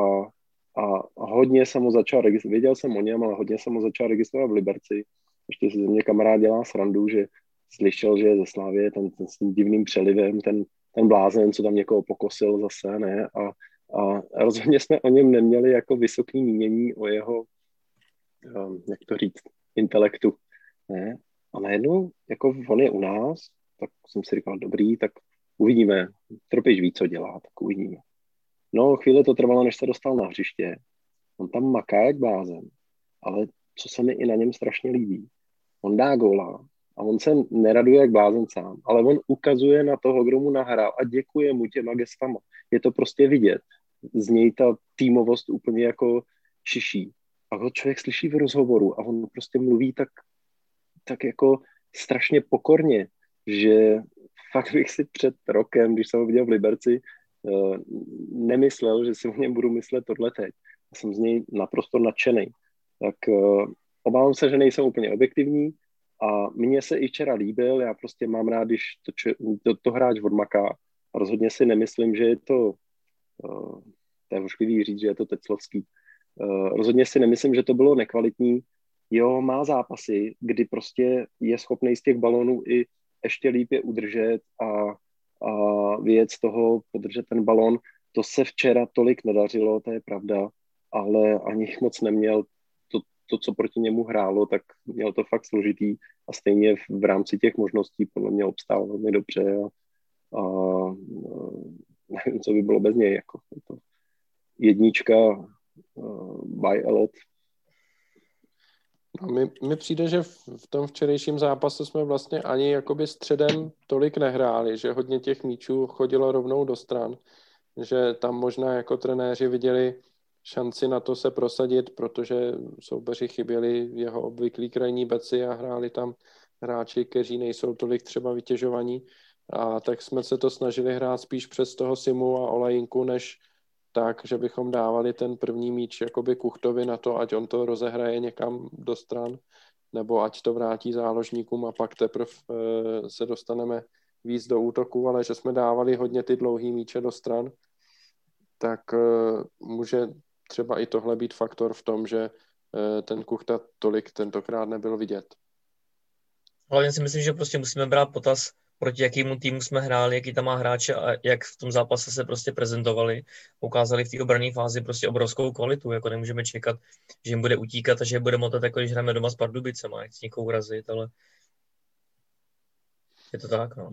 a hodně jsem ho začal registrovat, věděl jsem o něm, ale hodně jsem ho začal registrovat v Liberci. Ještě si ze mě kamarád dělá srandu, že slyšel, že je ze Slávě ten, ten s tím divným přelivem, ten, ten blázen, co tam někoho pokosil zase, ne, a, a rozhodně jsme o něm neměli jako vysoký mínění o jeho, um, jak to říct, intelektu, ne, a najednou, jako on je u nás, tak jsem si říkal, dobrý, tak uvidíme, Tropiš ví, co dělá, tak uvidíme. No, chvíli to trvalo, než se dostal na hřiště. On tam maká jak blázen, ale co se mi i na něm strašně líbí, on dá góla a on se neraduje jak blázen sám, ale on ukazuje na toho, kdo mu nahrál a děkuje mu těma gestama. Je to prostě vidět. Z něj ta týmovost úplně jako šiší. A ho člověk slyší v rozhovoru a on prostě mluví tak, tak jako strašně pokorně, že fakt bych si před rokem, když jsem ho viděl v Liberci, Eh, nemyslel, že si o něm budu myslet tohle teď. Já jsem z něj naprosto nadšený. Tak eh, obávám se, že nejsem úplně objektivní a mně se i včera líbil, já prostě mám rád, když to, to, to hráč odmaká a rozhodně si nemyslím, že je to, uh, to je hošklivý říct, že je to teclovský. Rozhodně si nemyslím, že to bylo nekvalitní. Jo, má zápasy, kdy prostě je schopný z těch balonů i ještě líp je udržet a a věc toho, podržet ten balon. To se včera tolik nedařilo, to je pravda, ale ani moc neměl. To, to, co proti němu hrálo, tak měl to fakt složitý a stejně v, v rámci těch možností podle mě obstál velmi dobře a, a, a nevím, co by bylo bez něj. Jako, to jednička uh, by Elliot. No, mi, mi přijde, že v, tom včerejším zápase jsme vlastně ani jakoby středem tolik nehráli, že hodně těch míčů chodilo rovnou do stran, že tam možná jako trenéři viděli šanci na to se prosadit, protože soupeři chyběli jeho obvyklý krajní beci a hráli tam hráči, kteří nejsou tolik třeba vytěžovaní. A tak jsme se to snažili hrát spíš přes toho Simu a Olajinku, než tak, že bychom dávali ten první míč jakoby Kuchtovi na to, ať on to rozehraje někam do stran, nebo ať to vrátí záložníkům a pak teprve eh, se dostaneme víc do útoku, ale že jsme dávali hodně ty dlouhý míče do stran, tak eh, může třeba i tohle být faktor v tom, že eh, ten Kuchta tolik tentokrát nebyl vidět. Hlavně si myslím, že prostě musíme brát potaz, proti jakému týmu jsme hráli, jaký tam má hráče a jak v tom zápase se prostě prezentovali. Ukázali v té obranné fázi prostě obrovskou kvalitu, jako nemůžeme čekat, že jim bude utíkat a že bude motat, jako když hrajeme doma s Pardubicema, jak někoho urazit, ale je to tak, no.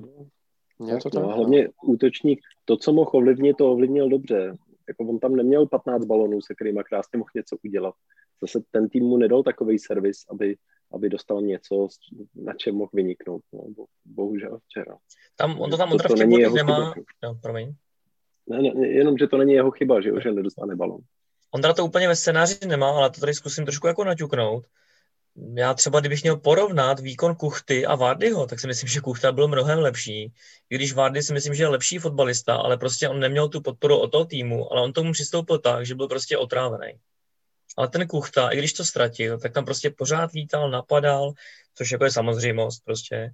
Je to tak, no, hlavně útočník, to, co mohl ovlivnit, to ovlivnil dobře. Jako on tam neměl 15 balonů, se kterými krásně mohl něco udělat. Zase ten tým mu nedal takový servis, aby aby dostal něco, na čem mohl vyniknout. No, bohužel včera. Tam, on to tam to, to není jeho nemá... No, promiň. Ne, ne, jenom, že to není jeho chyba, že, že nedostane balon. Ondra to úplně ve scénáři nemá, ale to tady zkusím trošku jako naťuknout. Já třeba, kdybych měl porovnat výkon Kuchty a Vardyho, tak si myslím, že Kuchta byl mnohem lepší. I když Vardy si myslím, že je lepší fotbalista, ale prostě on neměl tu podporu od toho týmu, ale on tomu přistoupil tak, že byl prostě otrávený ale ten Kuchta, i když to ztratil, tak tam prostě pořád lítal, napadal, což jako je samozřejmost prostě,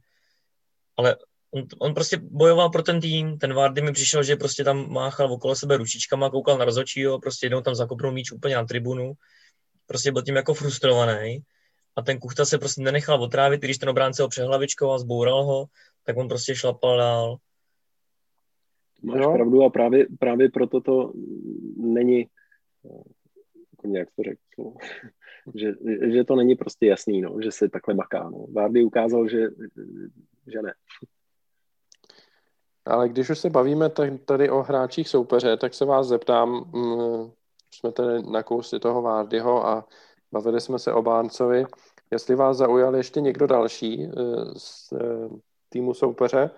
ale on, on prostě bojoval pro ten tým, ten Vardy mi přišel, že prostě tam máchal okolo sebe ručičkama, koukal na rozhodčího, prostě jednou tam zakopnul míč úplně na tribunu, prostě byl tím jako frustrovaný a ten Kuchta se prostě nenechal otrávit, když ten obránce ho přehlavičkoval, zboural ho, tak on prostě šlapal dál. Máš no. pravdu a právě, právě proto to není jako jak to řekl, že, že to není prostě jasný, no, že se takhle maká. No. Vardy ukázal, že, že ne. Ale když už se bavíme tady o hráčích soupeře, tak se vás zeptám, mm, jsme tady na kousy toho Vardyho a bavili jsme se o Báncovi, jestli vás zaujal ještě někdo další eh, z eh, týmu soupeře,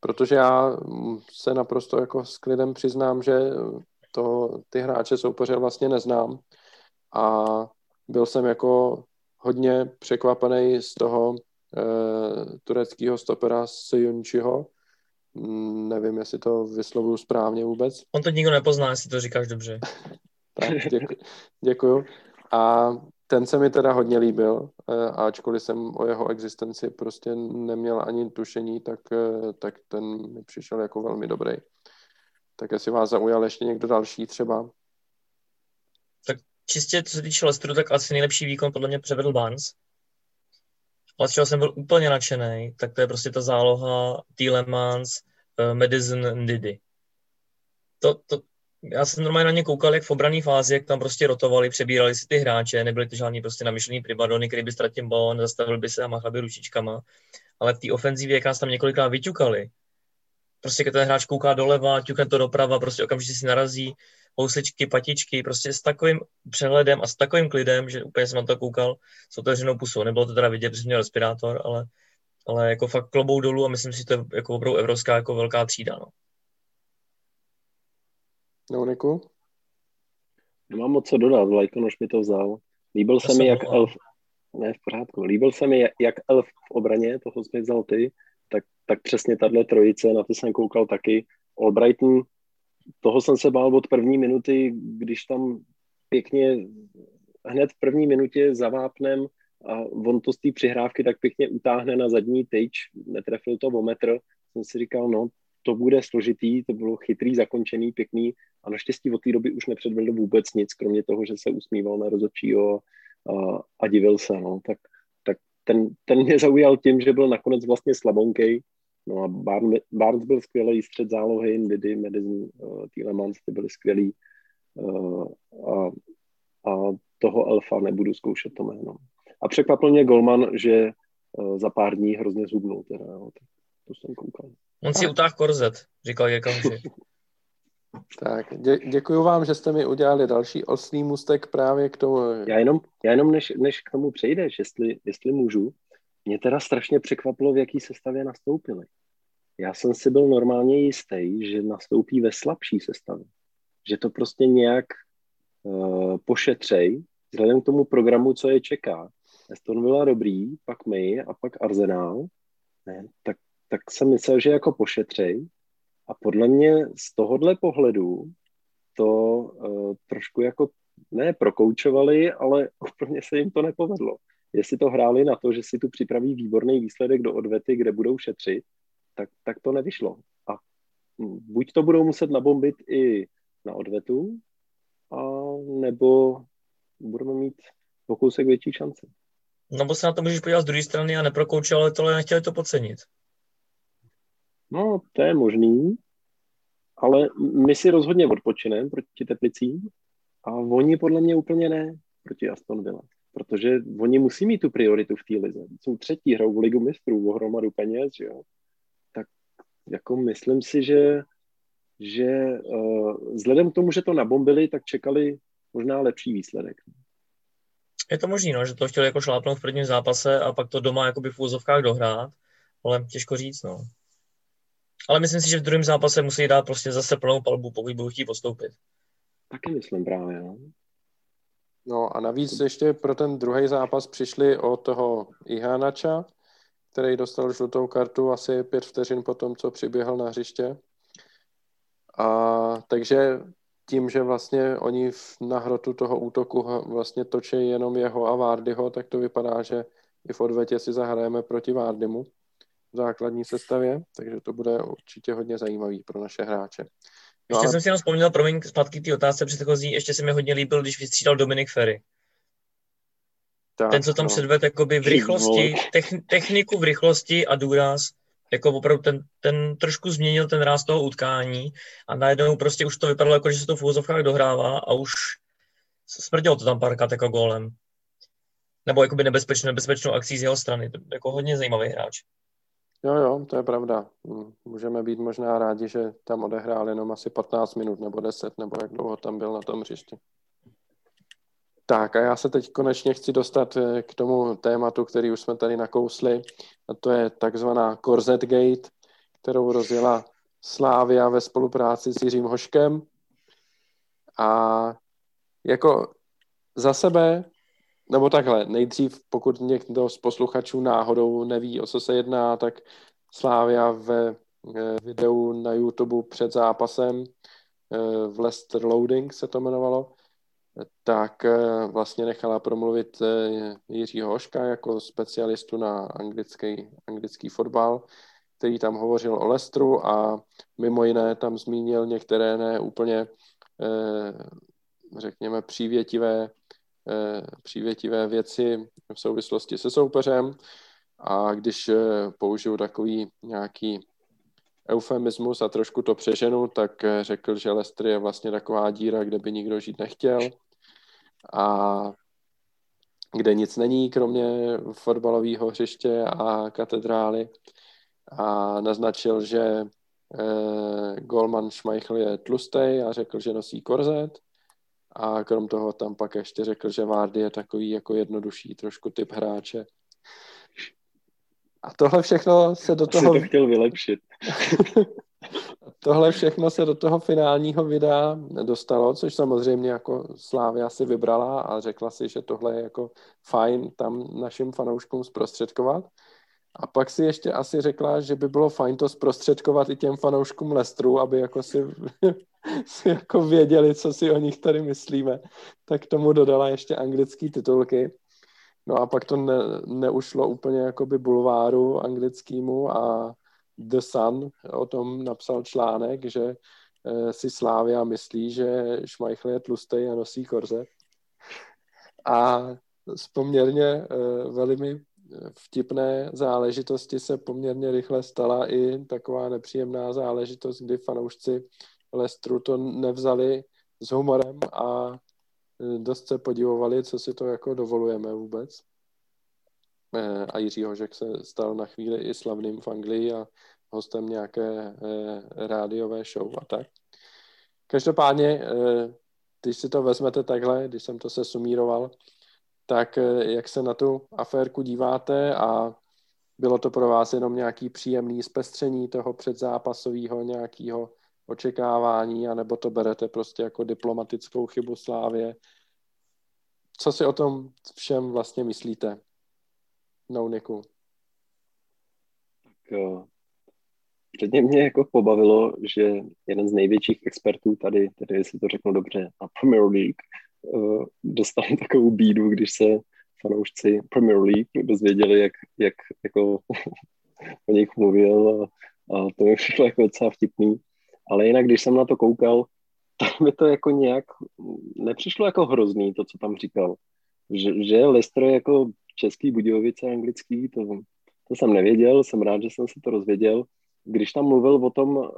protože já mm, se naprosto jako s klidem přiznám, že to, ty hráče soupeře vlastně neznám a byl jsem jako hodně překvapený z toho uh, tureckého stopera Sejunčiho. Mm, nevím, jestli to vyslovuju správně vůbec. On to nikdo nepozná, jestli to říkáš dobře. tak, děkuji. děkuju. A ten se mi teda hodně líbil, eh, ačkoliv jsem o jeho existenci prostě neměl ani tušení, tak, eh, tak ten mi přišel jako velmi dobrý. Tak jestli vás zaujal ještě někdo další třeba? Čistě co se týče Lesteru, tak asi nejlepší výkon podle mě převedl Barnes. Ale z čeho jsem byl úplně nadšený, tak to je prostě ta záloha Tielemans, uh, Madison, Ndidi. To, to, já jsem normálně na ně koukal, jak v obrané fázi, jak tam prostě rotovali, přebírali si ty hráče, nebyly to žádný prostě namyšlený pribadony, který by ztratil balon, zastavil by se a machal by ručičkama. Ale v té ofenzivě, jak nás tam několikrát vyťukali, prostě když ten hráč kouká doleva, ťukne to doprava, prostě okamžitě si narazí, housličky, patičky, prostě s takovým přehledem a s takovým klidem, že úplně jsem na to koukal s otevřenou pusou. Nebylo to teda vidět, protože měl respirátor, ale, ale jako fakt klobou dolů a myslím si, že to je jako opravdu evropská jako velká třída. No. No, Niku? Nemám moc co dodat, Lajkonoš mi to vzal. Líbil se mi, jak Elf, ne, v pořádku, líbil se mi, jak Elf v obraně, toho jsi mi vzal ty, tak, tak přesně tahle trojice, na to jsem koukal taky. Albrighton toho jsem se bál od první minuty, když tam pěkně hned v první minutě zavápnem a on to z té přihrávky tak pěkně utáhne na zadní tyč, netrefil to o metr, jsem si říkal, no, to bude složitý, to bylo chytrý, zakončený, pěkný a naštěstí od té doby už nepředvedl vůbec nic, kromě toho, že se usmíval na rozhodčího a, a divil se, no, tak, tak ten, ten mě zaujal tím, že byl nakonec vlastně slabonkej, No a Barnes byl skvělý střed zálohy, Didi, Madison, uh, Tielemans, ty byli skvělí. Uh, a, a toho Elfa nebudu zkoušet to jméno. A překvapil mě Golman, že uh, za pár dní hrozně zhubnul. Teda, jo, to jsem koukal. On si utáhl korzet, říkal Jirka Tak, dě, děkuji vám, že jste mi udělali další osný mustek právě k tomu. Já jenom, já jenom než, než k tomu přejdeš, jestli, jestli můžu, mě teda strašně překvapilo, v jaký sestavě nastoupili. Já jsem si byl normálně jistý, že nastoupí ve slabší sestavě. Že to prostě nějak uh, pošetřej, vzhledem k tomu programu, co je čeká. Aston Villa dobrý, pak my a pak Arsenal. Ne, tak, tak jsem myslel, že jako pošetřej. A podle mě z tohohle pohledu to uh, trošku jako ne prokoučovali, ale úplně se jim to nepovedlo. Jestli to hráli na to, že si tu připraví výborný výsledek do odvety, kde budou šetřit, tak, tak to nevyšlo. A buď to budou muset nabombit i na odvetu, a nebo budeme mít pokousek větší šance. No bo se na to můžeš podívat z druhé strany a neprokoučovali to, ale nechtěli to podcenit. No, to je možný, ale my si rozhodně odpočineme proti Teplicím a oni podle mě úplně ne proti Aston Villa, protože oni musí mít tu prioritu v té lize. Jsou třetí, hrou v ligu mistrů, o hromadu peněz, že jo. Jako myslím si, že, že uh, vzhledem k tomu, že to nabombili, tak čekali možná lepší výsledek. Je to možné, no, že to chtěli jako šlápnout v prvním zápase a pak to doma jakoby v úzovkách dohrát, ale těžko říct, no. Ale myslím si, že v druhém zápase musí dát prostě zase plnou palbu, pokud budou chtít postoupit. Taky myslím právě, no. No a navíc ještě pro ten druhý zápas přišli o toho Ihanača, který dostal žlutou kartu asi pět vteřin po tom, co přiběhl na hřiště. A takže tím, že vlastně oni na hrotu toho útoku vlastně točí jenom jeho a Vardyho, tak to vypadá, že i v odvetě si zahrajeme proti Vardymu v základní sestavě, takže to bude určitě hodně zajímavý pro naše hráče. No ještě ale... jsem si jenom vzpomněl, promiň, zpátky ty otázce předchozí, ještě se mi hodně líbil, když vystřídal Dominik Ferry. Tak, ten, co tam no. předved jakoby v rychlosti, techniku v rychlosti a důraz, jako opravdu ten, ten trošku změnil ten ráz toho utkání a najednou prostě už to vypadalo jako, že se to v úzovkách dohrává a už smrdělo to tam párkrát jako gólem. Nebo jakoby nebezpečnou, nebezpečnou akcí z jeho strany. To jako hodně zajímavý hráč. Jo, jo, to je pravda. Hm, můžeme být možná rádi, že tam odehrál jenom asi 15 minut nebo 10, nebo jak dlouho tam byl na tom hřišti. Tak a já se teď konečně chci dostat eh, k tomu tématu, který už jsme tady nakousli, a to je takzvaná Corset Gate, kterou rozjela Slávia ve spolupráci s Jiřím Hoškem. A jako za sebe, nebo takhle, nejdřív, pokud někdo z posluchačů náhodou neví, o co se jedná, tak Slávia ve eh, videu na YouTube před zápasem eh, v Leicester Loading se to jmenovalo, tak eh, vlastně nechala promluvit eh, Jiřího Hoška jako specialistu na anglický, anglický fotbal, který tam hovořil o Lestru a mimo jiné tam zmínil některé ne úplně, eh, řekněme, přívětivé, přívětivé věci v souvislosti se soupeřem. A když použiju takový nějaký eufemismus a trošku to přeženu, tak řekl, že Lestr je vlastně taková díra, kde by nikdo žít nechtěl a kde nic není, kromě fotbalového hřiště a katedrály. A naznačil, že eh, Golman Schmeichel je tlustý a řekl, že nosí korzet. A krom toho tam pak ještě řekl, že Vardy je takový jako jednodušší trošku typ hráče. A tohle všechno se do toho... Asi to chtěl vylepšit. Tohle všechno se do toho finálního videa dostalo, což samozřejmě jako Slávia si vybrala a řekla si, že tohle je jako fajn tam našim fanouškům zprostředkovat. A pak si ještě asi řekla, že by bylo fajn to zprostředkovat i těm fanouškům Lestru, aby jako si, si jako věděli, co si o nich tady myslíme. Tak tomu dodala ještě anglické titulky. No a pak to ne, neušlo úplně jakoby bulváru anglickému a The Sun o tom napsal článek, že eh, si Slávia myslí, že Schmeichel je tlustý a nosí korze. A z poměrně eh, velmi vtipné záležitosti se poměrně rychle stala i taková nepříjemná záležitost, kdy fanoušci Lestru to nevzali s humorem a dost se podivovali, co si to jako dovolujeme vůbec. A Jiří Hožek se stal na chvíli i slavným v Anglii a hostem nějaké rádiové show a tak. Každopádně, když si to vezmete takhle, když jsem to se sumíroval, tak jak se na tu aférku díváte a bylo to pro vás jenom nějaký příjemný zpestření toho předzápasového nějakého očekávání, anebo to berete prostě jako diplomatickou chybu Slávě. Co si o tom všem vlastně myslíte? No, Niku. Tak předně mě jako pobavilo, že jeden z největších expertů tady, tedy jestli to řeknu dobře, na Premier League, uh, dostal takovou bídu, když se fanoušci Premier League dozvěděli, jak, jak jako o nich mluvil a, to mi přišlo jako docela vtipný. Ale jinak, když jsem na to koukal, tak mi to jako nějak nepřišlo jako hrozný, to, co tam říkal. Že, že Leicester je jako český Budějovice anglický, to, to jsem nevěděl, jsem rád, že jsem se to rozvěděl. Když tam mluvil o tom,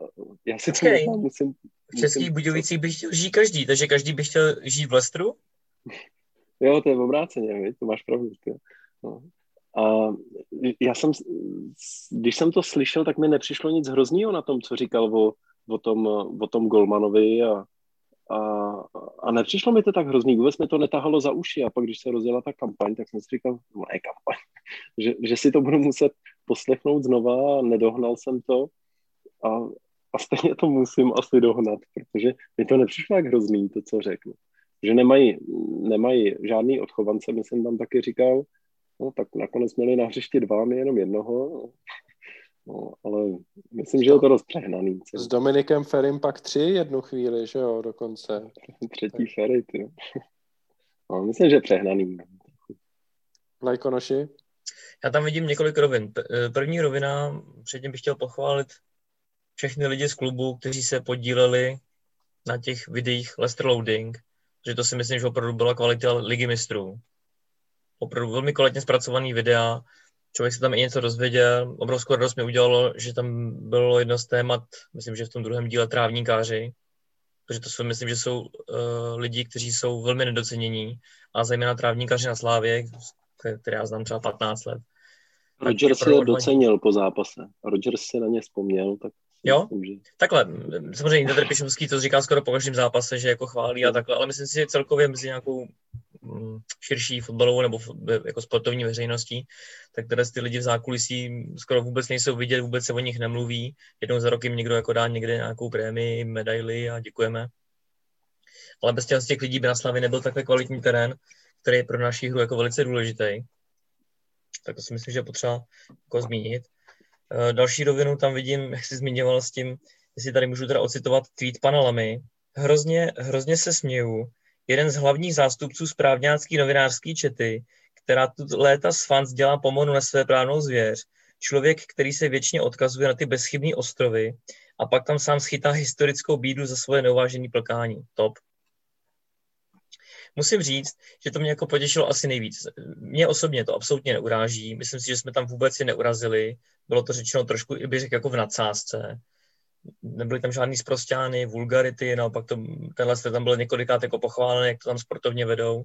já si to okay. musím... V českých Budějovicích by chtěl žít každý, takže každý by chtěl žít v Leicesteru? Jo, to je obráceně, to máš pravdu. No. A já jsem, když jsem to slyšel, tak mi nepřišlo nic hroznýho na tom, co říkal o, o, tom, o tom Golmanovi a, a, a nepřišlo mi to tak hrozný, vůbec mi to netahalo za uši. A pak, když se rozjela ta kampaň, tak jsem si říkal, no ne kampaň, že, že si to budu muset poslechnout znova a nedohnal jsem to. A, a stejně to musím asi dohnat, protože mi to nepřišlo tak hrozný, to, co řekl že nemají, nemají žádný odchovance, myslím tam taky říkal, no tak nakonec měli na hřišti dva, my jenom jednoho, no, ale myslím, že je to dost přehnaný. S Dominikem Ferim pak tři jednu chvíli, že jo, dokonce. Třetí tak. Fery, ty. No, myslím, že je přehnaný. Lajkonoši? Já tam vidím několik rovin. První rovina, předtím bych chtěl pochválit všechny lidi z klubu, kteří se podíleli na těch videích Lester Loading, že to si myslím, že opravdu byla kvalita ligy mistrů. Opravdu velmi kvalitně zpracovaný videa, člověk se tam i něco dozvěděl. Obrovskou radost mi udělalo, že tam bylo jedno z témat, myslím, že v tom druhém díle trávníkáři, protože to jsou, myslím, že jsou uh, lidi, kteří jsou velmi nedocenění a zejména trávníkaři na Slávě, které já znám třeba 15 let. Roger si je docenil po zápase. Roger si na ně vzpomněl, tak Jo, takhle, samozřejmě Indra Pišovský to říká skoro po každém zápase, že jako chválí a takhle, ale myslím si, že celkově mezi nějakou širší fotbalovou nebo jako sportovní veřejností, tak teda ty lidi v zákulisí skoro vůbec nejsou vidět, vůbec se o nich nemluví. Jednou za rok jim někdo jako dá někde nějakou prémii, medaily a děkujeme. Ale bez těch, těch lidí by na Slavě nebyl takhle kvalitní terén, který je pro naši hru jako velice důležitý. Tak to si myslím, že je potřeba jako zmínit. Eh, další rovinu tam vidím, jak jsi zmiňoval s tím, jestli tady můžu teda ocitovat tweet pana Lamy. Hrozně, hrozně se směju. Jeden z hlavních zástupců správňácký novinářský čety, která tu léta s fans dělá pomoru na své právnou zvěř, člověk, který se většině odkazuje na ty bezchybné ostrovy a pak tam sám schytá historickou bídu za svoje neuvážené plkání. Top musím říct, že to mě jako potěšilo asi nejvíc. Mě osobně to absolutně neuráží. Myslím si, že jsme tam vůbec si neurazili. Bylo to řečeno trošku, i bych řekl, jako v nadsázce. Nebyly tam žádný zprostěny, vulgarity, naopak to, tenhle jste tam byl několikrát jako pochválený, jak to tam sportovně vedou.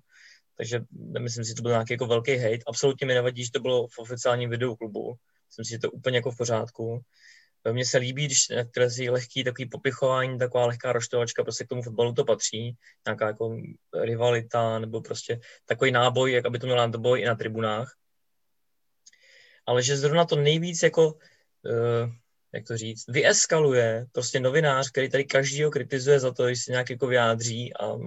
Takže nemyslím si, že to byl nějaký jako velký hate. Absolutně mi nevadí, že to bylo v oficiálním videu klubu. Myslím si, že to úplně jako v pořádku. Mně se líbí, když některé si lehký takový popichování, taková lehká roštovačka, prostě k tomu fotbalu to patří, nějaká jako rivalita, nebo prostě takový náboj, jak aby to měl na boj i na tribunách. Ale že zrovna to nejvíc jako, uh, jak to říct, vyeskaluje prostě novinář, který tady každýho kritizuje za to, že se nějak jako vyjádří a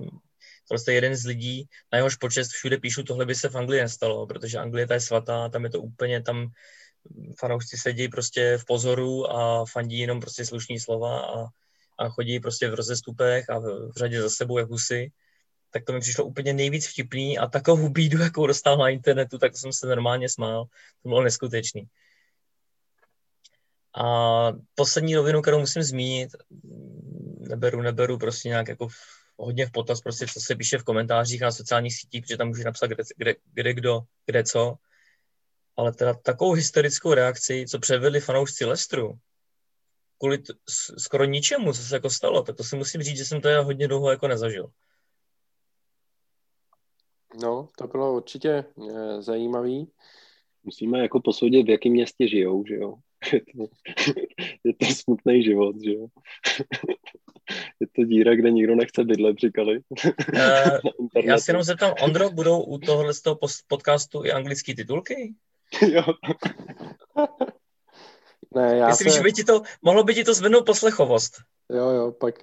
prostě jeden z lidí, na jehož počest všude píšu, tohle by se v Anglii nestalo, protože Anglie ta je svatá, tam je to úplně, tam fanoušci sedí prostě v pozoru a fandí jenom prostě slušní slova a, a chodí prostě v rozestupech a v, v řadě za sebou jak husy, tak to mi přišlo úplně nejvíc vtipný a takovou bídu, jakou dostal na internetu, tak jsem se normálně smál. To bylo neskutečný. A poslední rovinu, kterou musím zmínit, neberu, neberu prostě nějak jako v, hodně v potaz, prostě co se píše v komentářích na sociálních sítích, protože tam může napsat kde, kde, kde kdo, kde co ale teda takovou historickou reakci, co předvedli fanoušci Lestru, kvůli t- skoro ničemu, co se jako stalo, tak to si musím říct, že jsem to já hodně dlouho jako nezažil. No, to bylo určitě eh, zajímavý. Musíme jako posoudit, v jakém městě žijou, že jo. Je to, je to smutný život, že jo. Je to díra, kde nikdo nechce bydlet, říkali. Uh, já si jenom zeptám, Ondro, budou u tohohle z toho podcastu i anglické titulky? jo. ne, já Myslím, se... že by ti to, mohlo by ti to zvednout poslechovost. Jo, jo, pak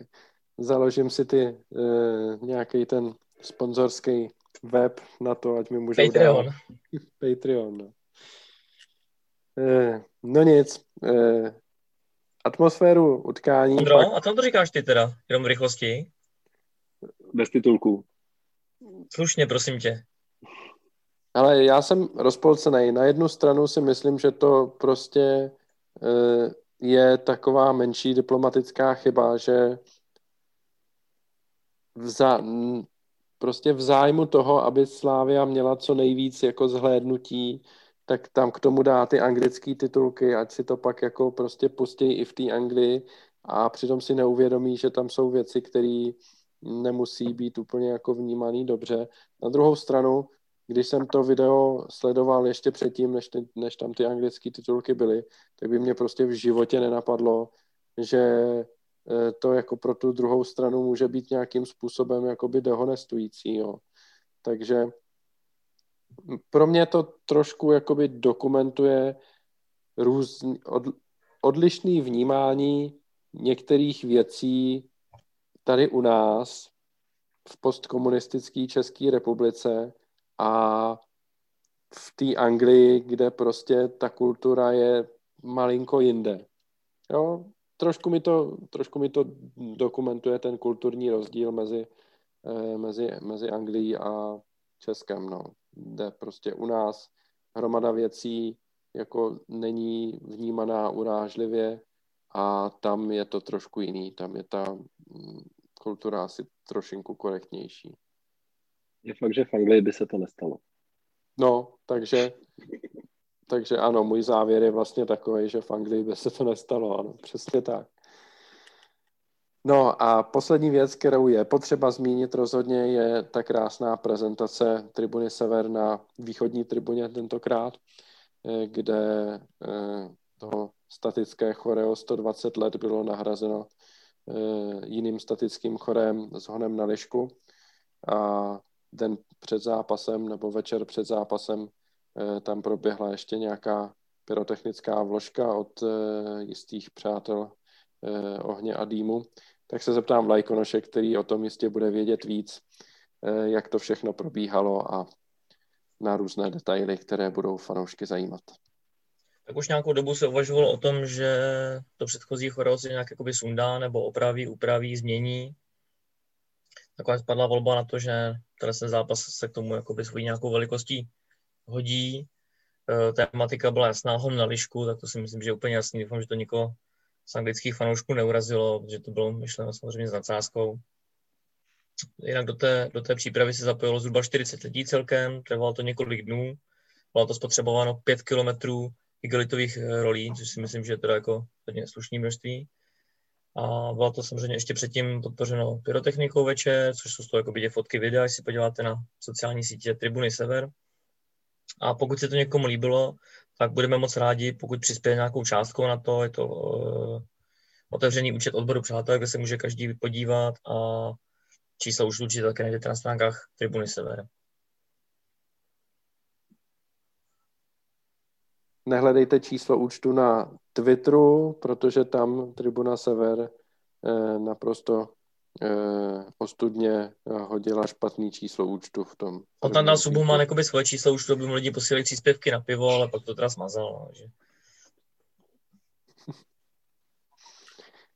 založím si ty uh, nějaký ten sponzorský web na to, ať mi můžou Patreon. dát. Patreon. No. Uh, no nic. Uh, atmosféru utkání. Ondro, pak... a co to říkáš ty teda? Jenom v rychlosti. Bez titulků. Slušně, prosím tě. Ale já jsem rozpolcený. Na jednu stranu si myslím, že to prostě uh, je taková menší diplomatická chyba, že v za, prostě v zájmu toho, aby Slávia měla co nejvíc jako zhlédnutí, tak tam k tomu dá ty anglické titulky, ať si to pak jako prostě pustí i v té Anglii a přitom si neuvědomí, že tam jsou věci, které nemusí být úplně jako vnímaný dobře. Na druhou stranu, když jsem to video sledoval ještě předtím, než, ty, než tam ty anglické titulky byly, tak by mě prostě v životě nenapadlo, že to jako pro tu druhou stranu může být nějakým způsobem jakoby dehonestující. Jo. Takže pro mě to trošku jakoby dokumentuje různý, od, odlišný vnímání některých věcí tady u nás v postkomunistické České republice a v té Anglii, kde prostě ta kultura je malinko jinde. Jo, trošku mi to, trošku mi to dokumentuje ten kulturní rozdíl mezi, mezi, mezi Anglií a Českem, no. Kde prostě u nás hromada věcí jako není vnímaná urážlivě a tam je to trošku jiný, tam je ta kultura asi trošinku korektnější. Je fakt, že v Anglii by se to nestalo. No, takže takže ano, můj závěr je vlastně takový, že v Anglii by se to nestalo, ano, přesně tak. No a poslední věc, kterou je potřeba zmínit rozhodně, je ta krásná prezentace tribuny Sever na východní tribuně tentokrát, eh, kde eh, to statické choreo 120 let bylo nahrazeno eh, jiným statickým chorem s honem na lišku. A den před zápasem nebo večer před zápasem tam proběhla ještě nějaká pyrotechnická vložka od jistých přátel ohně a dýmu, tak se zeptám Vlajkonoše, který o tom jistě bude vědět víc, eh, jak to všechno probíhalo a na různé detaily, které budou fanoušky zajímat. Tak už nějakou dobu se uvažovalo o tom, že to předchozí choreo se nějak jakoby sundá nebo opraví, upraví, změní. Taková spadla volba na to, že ten zápas se k tomu jakoby svojí nějakou velikostí hodí. E, tematika byla jasná, hon na lišku, tak to si myslím, že je úplně jasný. Doufám, že to nikoho z anglických fanoušků neurazilo, protože to bylo myšleno samozřejmě s nadsázkou. Jinak do té, do té přípravy se zapojilo zhruba 40 lidí celkem, trvalo to několik dnů, bylo to spotřebováno 5 kilometrů igelitových eh, rolí, což si myslím, že je teda jako hodně slušné množství. A bylo to samozřejmě ještě předtím podpořeno pyrotechnikou večer, což jsou z toho jako fotky, videa, když si podíváte na sociální sítě Tribuny Sever. A pokud se to někomu líbilo, tak budeme moc rádi, pokud přispěje nějakou částkou na to. Je to uh, otevřený účet odboru přátel, kde se může každý podívat a čísla už určitě také najdete na stránkách Tribuny Sever. Nehledejte číslo účtu na Twitteru, protože tam Tribuna Sever eh, naprosto eh, ostudně eh, hodila špatný číslo účtu v tom. On tam subu má jakoby svoje číslo účtu, aby mu lidi posílali příspěvky na pivo, ale pak to teda smazal. No, že...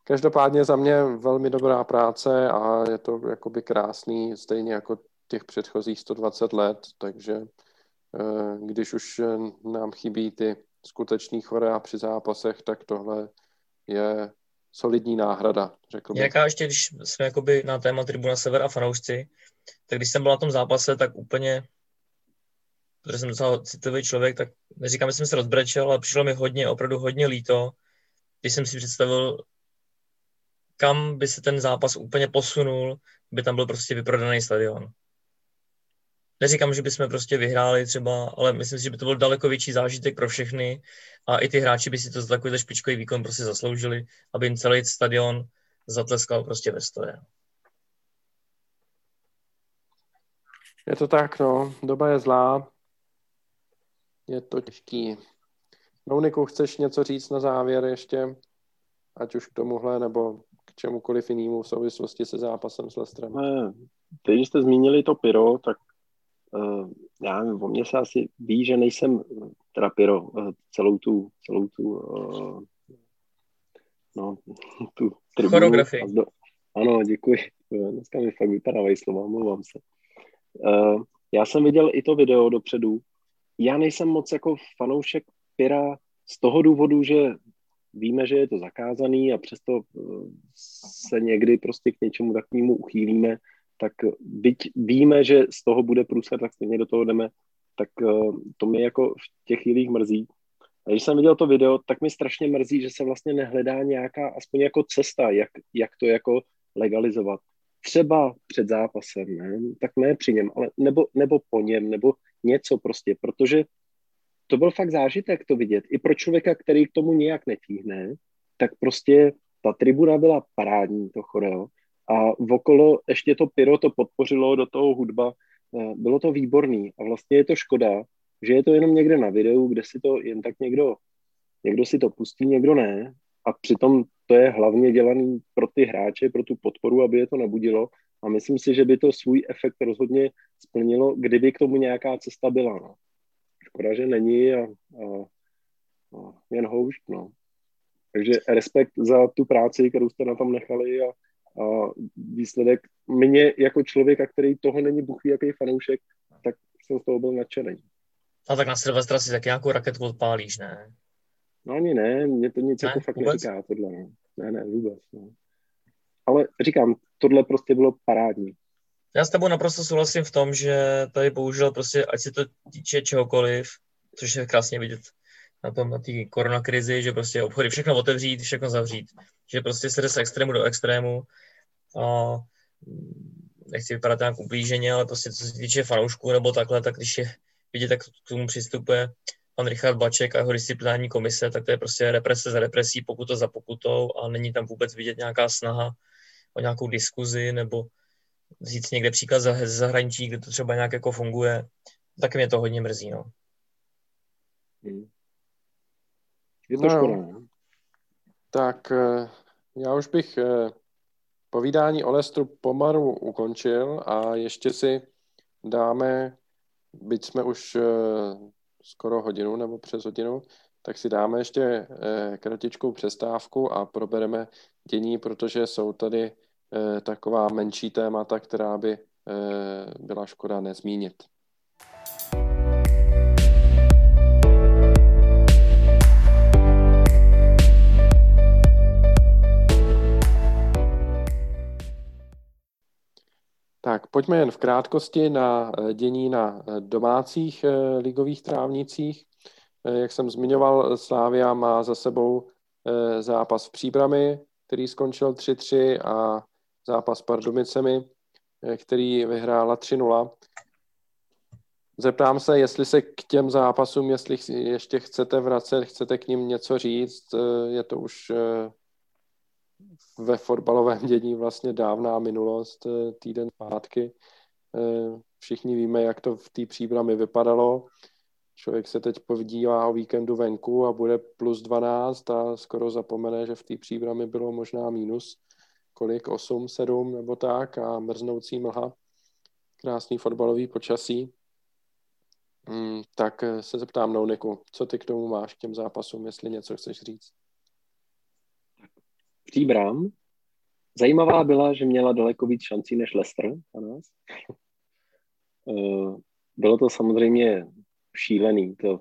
Každopádně za mě velmi dobrá práce a je to jakoby krásný, stejně jako těch předchozích 120 let, takže eh, když už nám chybí ty skutečný chorea při zápasech, tak tohle je solidní náhrada, řekl bych. Jaká ještě, když jsme jakoby na téma Tribuna Sever a fanoušci, tak když jsem byl na tom zápase, tak úplně, protože jsem docela citlivý člověk, tak neříkám, že jsem se rozbrečel, ale přišlo mi hodně, opravdu hodně líto, když jsem si představil, kam by se ten zápas úplně posunul, by tam byl prostě vyprodaný stadion. Neříkám, že bychom prostě vyhráli třeba, ale myslím si, že by to byl daleko větší zážitek pro všechny a i ty hráči by si to za takový špičkový výkon prostě zasloužili, aby jim celý stadion zatleskal prostě ve stoje. Je to tak, no. Doba je zlá. Je to těžký. Nouniku, chceš něco říct na závěr ještě? Ať už k tomuhle, nebo k čemukoliv jinému v souvislosti se zápasem s Lestrem. Teď, když jste zmínili to pyro, tak já nevím, o mě se asi ví, že nejsem teda pyro, uh, celou tu, celou tu uh, no, tu tribunu. Ano, děkuji. Dneska mi fakt vypadávají slova, mluvám se. Uh, já jsem viděl i to video dopředu. Já nejsem moc jako fanoušek Pyra z toho důvodu, že víme, že je to zakázaný a přesto eh, se někdy prostě k něčemu takovému uchýlíme, tak byť víme, že z toho bude průsled, tak stejně do toho jdeme, tak eh, to mi jako v těch chvílích mrzí. A když jsem viděl to video, tak mi strašně mrzí, že se vlastně nehledá nějaká aspoň jako cesta, jak, jak to jako legalizovat. Třeba před zápasem, ne? tak ne při něm, ale nebo, nebo po něm, nebo něco prostě, protože to byl fakt zážitek to vidět. I pro člověka, který k tomu nějak netíhne, tak prostě ta tribuna byla parádní, to choreo. A okolo ještě to pyro to podpořilo do toho hudba. Eh, bylo to výborný. A vlastně je to škoda, že je to jenom někde na videu, kde si to jen tak někdo, někdo si to pustí, někdo ne. A přitom to je hlavně dělaný pro ty hráče, pro tu podporu, aby je to nabudilo. A myslím si, že by to svůj efekt rozhodně splnilo, kdyby k tomu nějaká cesta byla. No. Škoda, že není a, a, a jen houšť, no. Takže respekt za tu práci, kterou jste na tom nechali a výsledek mě jako člověka, který toho není buchý jaký fanoušek, tak jsem z toho byl nadšený. A tak na Silvestra si tak nějakou raketu odpálíš, ne? No ani ne, mě to nic ne, jako fakt vůbec? neříká tohle. No. Ne, ne, vůbec. No. Ale říkám, tohle prostě bylo parádní. Já s tebou naprosto souhlasím v tom, že tady bohužel prostě, ať se to týče čehokoliv, což je krásně vidět na tom, na té koronakrizi, že prostě obchody všechno otevřít, všechno zavřít. Že prostě se jde z extrému do extrému a nechci vypadat nějak ublíženě, ale prostě co se týče fanoušků nebo takhle, tak když je vidět, jak k tomu přistupuje pan Richard Baček a jeho disciplinární komise, tak to je prostě represe za represí, pokuta za pokutou a není tam vůbec vidět nějaká snaha o nějakou diskuzi nebo říct někde příklad ze zahraničí, kde to třeba nějak jako funguje, tak mě to hodně mrzí, no. Hmm. Je to no, škoda. No. Tak eh, já už bych eh, povídání o Lestru pomaru ukončil a ještě si dáme, byť jsme už eh, skoro hodinu nebo přes hodinu, tak si dáme ještě kratičkou přestávku a probereme dění, protože jsou tady taková menší témata, která by byla škoda nezmínit. Tak, pojďme jen v krátkosti na eh, dění na domácích ligových trávnicích. Jak jsem zmiňoval, Slávia má za sebou zápas v Příbrami, který skončil 3-3 a zápas s Pardubicemi, eh, který vyhrála 3-0. Zeptám se, jestli se k těm zápasům, jestli ještě chcete vracet, chcete k ním něco říct, eh, je to už eh, ve fotbalovém dění vlastně dávná minulost, týden zpátky. Všichni víme, jak to v té příbrami vypadalo. Člověk se teď podívá o víkendu venku a bude plus 12 a skoro zapomene, že v té příbrami bylo možná mínus kolik, 8, 7 nebo tak a mrznoucí mlha, krásný fotbalový počasí. Mm, tak se zeptám Nouniku, co ty k tomu máš k těm zápasům, jestli něco chceš říct? Příbrám. Zajímavá byla, že měla daleko víc šancí než Leicester na nás. Eh, bylo to samozřejmě šílený. To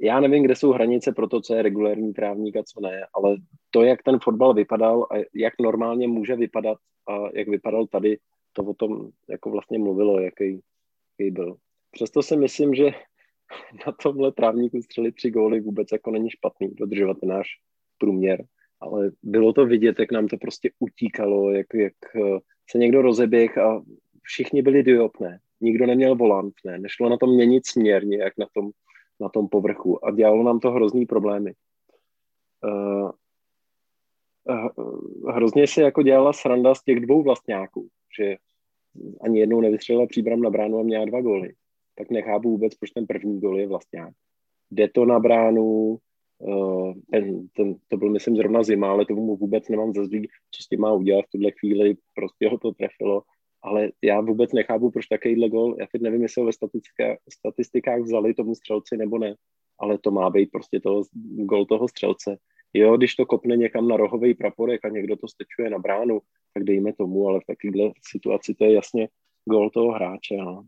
já nevím, kde jsou hranice pro to, co je regulární trávník a co ne, ale to, jak ten fotbal vypadal a jak normálně může vypadat a jak vypadal tady, to o tom jako vlastně mluvilo, jaký, jaký byl. Přesto si myslím, že na tomhle trávníku střelit tři góly vůbec jako není špatný, dodržovat náš průměr, ale bylo to vidět, jak nám to prostě utíkalo, jak, jak eh, se někdo rozeběh a všichni byli diopné. nikdo neměl volant, ne, nešlo na tom měnit směr nějak na tom, na tom povrchu a dělalo nám to hrozný problémy. Uh, hrozně se jako dělala sranda z těch dvou vlastňáků, že ani jednou nevystřelila příbram na bránu a měla dva góly. Tak nechápu vůbec, proč ten první gól je vlastňák. Jde to na bránu, ten, ten, to byl myslím zrovna zima, ale to mu vůbec nemám za zlý, co s tím má udělat v tuhle chvíli, prostě ho to trefilo ale já vůbec nechápu, proč takovýhle gol, já teď nevím, jestli ho ve statistikách, statistikách vzali tomu střelci nebo ne, ale to má být prostě toho, gol toho střelce. Jo, když to kopne někam na rohový praporek a někdo to stečuje na bránu, tak dejme tomu, ale v takovéhle situaci to je jasně gol toho hráče. No.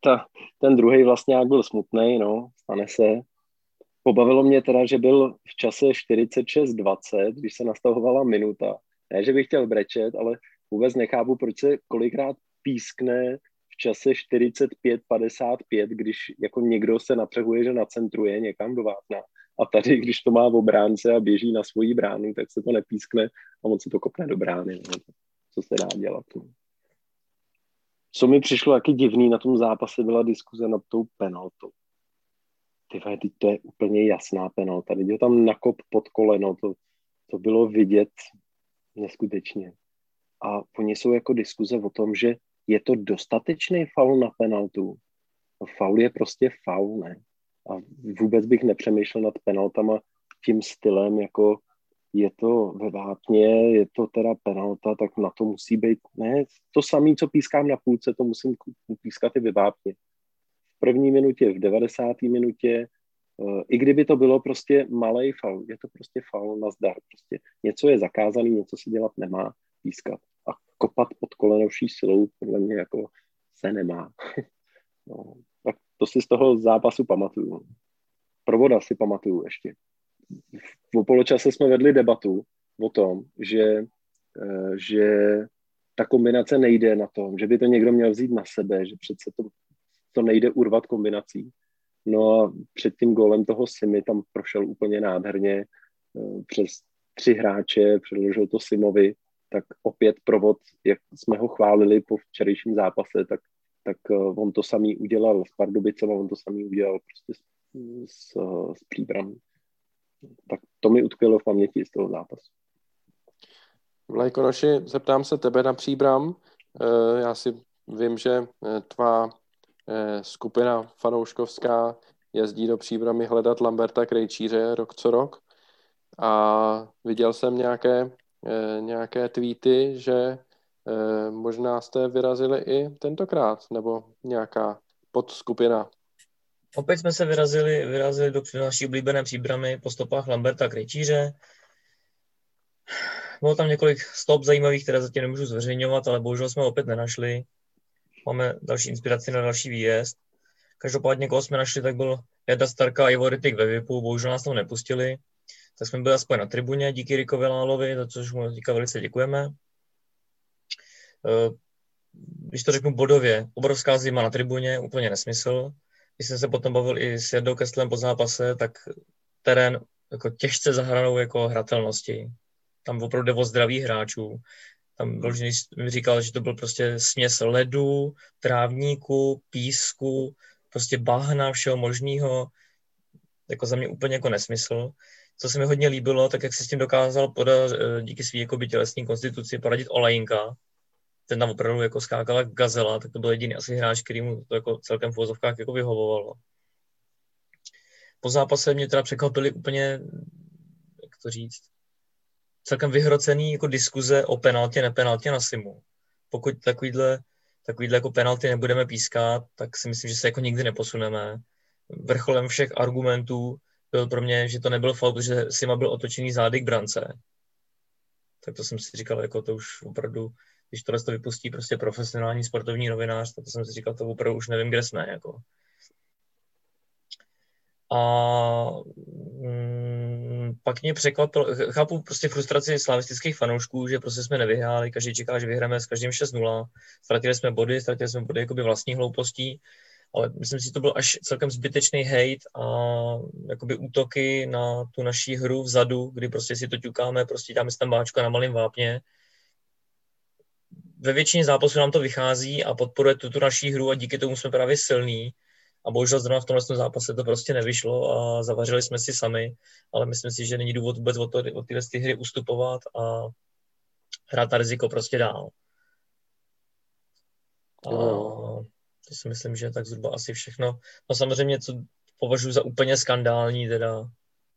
Ta, ten druhý vlastně jak byl smutný, no, stane se. Pobavilo mě teda, že byl v čase 46-20, když se nastavovala minuta. Ne, že bych chtěl brečet, ale vůbec nechápu, proč se kolikrát pískne v čase 45-55, když jako někdo se natřehuje, že nacentruje někam do vápna. A tady, když to má v obránce a běží na svoji bránu, tak se to nepískne a moc se to kopne do brány. No. Co se dá dělat? No. Co mi přišlo jaký divný na tom zápase, byla diskuze nad tou penaltou. Ty teď to je úplně jasná penalta. Teď ho tam nakop pod koleno, to, to bylo vidět neskutečně a oni jsou jako diskuze o tom, že je to dostatečný faul na penaltu. No, faul je prostě faul, ne? A vůbec bych nepřemýšlel nad penaltama tím stylem, jako je to ve vápně, je to teda penalta, tak na to musí být, ne, to samé, co pískám na půlce, to musím pískat i ve vápně. První minutě, v 90. minutě, eh, i kdyby to bylo prostě malý faul, je to prostě faul na zdar. Prostě něco je zakázaný, něco se dělat nemá pískat. A kopat pod kolenovší silou podle mě jako se nemá. no, tak to si z toho zápasu pamatuju. Provoda si pamatuju ještě. V poločase jsme vedli debatu o tom, že, eh, že ta kombinace nejde na tom, že by to někdo měl vzít na sebe, že přece to, to nejde urvat kombinací. No a před tím gólem toho Simy tam prošel úplně nádherně eh, přes tři hráče, předložil to Simovi tak opět provod, jak jsme ho chválili po včerejším zápase, tak, tak eh, on to samý udělal s Pardubicem a on to samý udělal prostě s, s, s příbram. Tak to mi utkvělo v paměti z toho zápasu. Vlajkonoši, zeptám se tebe na příbram. Eh, já si vím, že tvá skupina fanouškovská jezdí do příbramy hledat Lamberta Krejčíře rok co rok. A viděl jsem nějaké Eh, nějaké tweety, že eh, možná jste vyrazili i tentokrát, nebo nějaká podskupina. Opět jsme se vyrazili, vyrazili do naší oblíbené příbramy po stopách Lamberta Krejčíře. Bylo tam několik stop zajímavých, které zatím nemůžu zveřejňovat, ale bohužel jsme opět nenašli. Máme další inspiraci na další výjezd. Každopádně, koho jsme našli, tak byl Jeda Starka a Ivo Rytik ve VIPu, bohužel nás tam nepustili tak jsme byli aspoň na tribuně díky Rikovi Lálovi, za což mu teďka velice děkujeme. Eh, když to řeknu bodově, obrovská zima na tribuně, úplně nesmysl. Když jsem se potom bavil i s Jardou Kestlem po zápase, tak terén jako těžce zahranou jako hratelnosti. Tam opravdu jde o zdraví hráčů. Tam byl, mi říkal, že to byl prostě směs ledu, trávníku, písku, prostě bahna, všeho možného. Jako za mě úplně jako nesmysl co se mi hodně líbilo, tak jak se s tím dokázal podat eh, díky své jako tělesní konstituci poradit Olajinka, ten tam opravdu jako skákala gazela, tak to byl jediný asi hráč, který mu to jako celkem v vozovkách jako vyhovovalo. Po zápase mě teda překvapily úplně, jak to říct, celkem vyhrocený jako diskuze o penaltě, nepenaltě na Simu. Pokud takovýhle, takovýhle jako penalty nebudeme pískat, tak si myslím, že se jako nikdy neposuneme. Vrcholem všech argumentů byl pro mě, že to nebyl faul, protože Sima byl otočený zády k brance. Tak to jsem si říkal, jako to už opravdu, když tohle to vypustí prostě profesionální sportovní novinář, tak to jsem si říkal, to opravdu už nevím, kde jsme. Jako. A mm, pak mě překvapilo, chápu prostě frustraci slavistických fanoušků, že prostě jsme nevyhráli, každý čeká, že vyhráme s každým 6-0, ztratili jsme body, ztratili jsme body jakoby vlastní hloupostí, ale myslím si, že to byl až celkem zbytečný hate a jakoby útoky na tu naší hru vzadu, kdy prostě si to ťukáme, prostě dáme si tam báčka na malém vápně. ve většině zápasů nám to vychází a podporuje tu, tu naší hru a díky tomu jsme právě silní. A bohužel zrovna v tomhle zápase to prostě nevyšlo a zavařili jsme si sami, ale myslím si, že není důvod vůbec od, to, od tyhle hry ustupovat a hrát na riziko prostě dál. A to si myslím, že je tak zhruba asi všechno. No samozřejmě, co považuji za úplně skandální, teda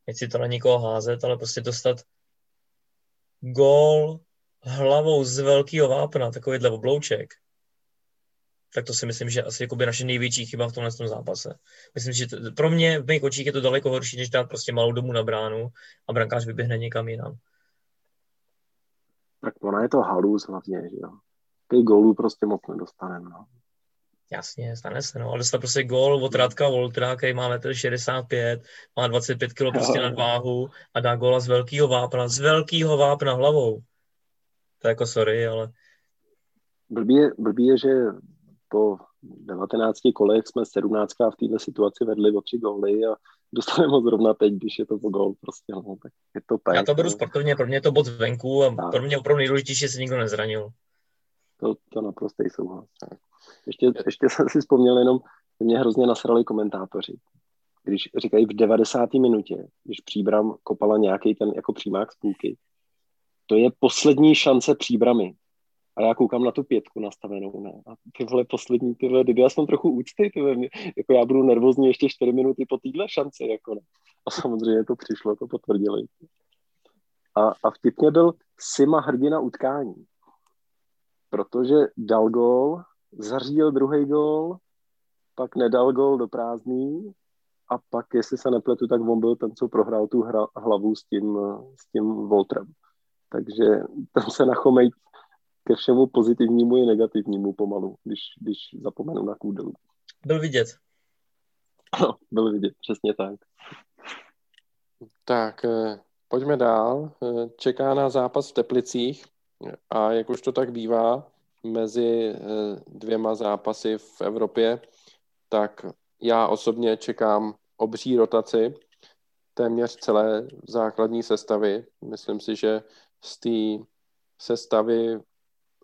nechci to na nikoho házet, ale prostě dostat gól hlavou z velkého vápna, takovýhle oblouček, tak to si myslím, že asi jakoby naše největší chyba v tomhle zápase. Myslím, že to, pro mě v mých očích je to daleko horší, než dát prostě malou domu na bránu a brankář vyběhne někam jinam. Tak ona je to halus hlavně, že jo. Těch gólů prostě moc nedostaneme, no. Jasně, stane se, no. Ale dostat prostě gól od Radka Voltra, který má 1,65 má 25 kg prostě na váhu a dá góla z velkého vápna, z velkého vápna hlavou. To je jako sorry, ale... Blbý je, blbý je, že po 19 kolech jsme 17 v této situaci vedli o tři góly a dostaneme ho zrovna teď, když je to po gól prostě, no, tak je to pek, Já to beru sportovně, pro mě je to bod zvenku a tak. pro mě opravdu nejdůležitější, že se nikdo nezranil. To, to naprostý souhlas. Ještě, ještě jsem si vzpomněl jenom, že mě hrozně nasrali komentátoři. Když říkají v 90. minutě, když příbram kopala nějaký ten jako přímák z půlky, to je poslední šance příbramy. A já koukám na tu pětku nastavenou, ne? A ty vole poslední, ty vole, já jsem trochu úcty, ty vole, jako já budu nervózní ještě čtyři minuty po téhle šanci, jako ne. A samozřejmě to přišlo, to potvrdili. A, a vtipně byl Sima hrdina utkání. Protože dal gól, zařídil druhý gól, pak nedal gól do prázdný a pak, jestli se nepletu, tak on byl ten, co prohrál tu hra, hlavu s tím, s tím Voltrem. Takže tam se nachomej ke všemu pozitivnímu i negativnímu pomalu, když, když zapomenu na kůdelu. Byl vidět. Ano, byl vidět, přesně tak. Tak, eh, pojďme dál. Eh, čeká na zápas v Teplicích a jak už to tak bývá mezi eh, dvěma zápasy v Evropě, tak já osobně čekám obří rotaci téměř celé základní sestavy. Myslím si, že z té sestavy,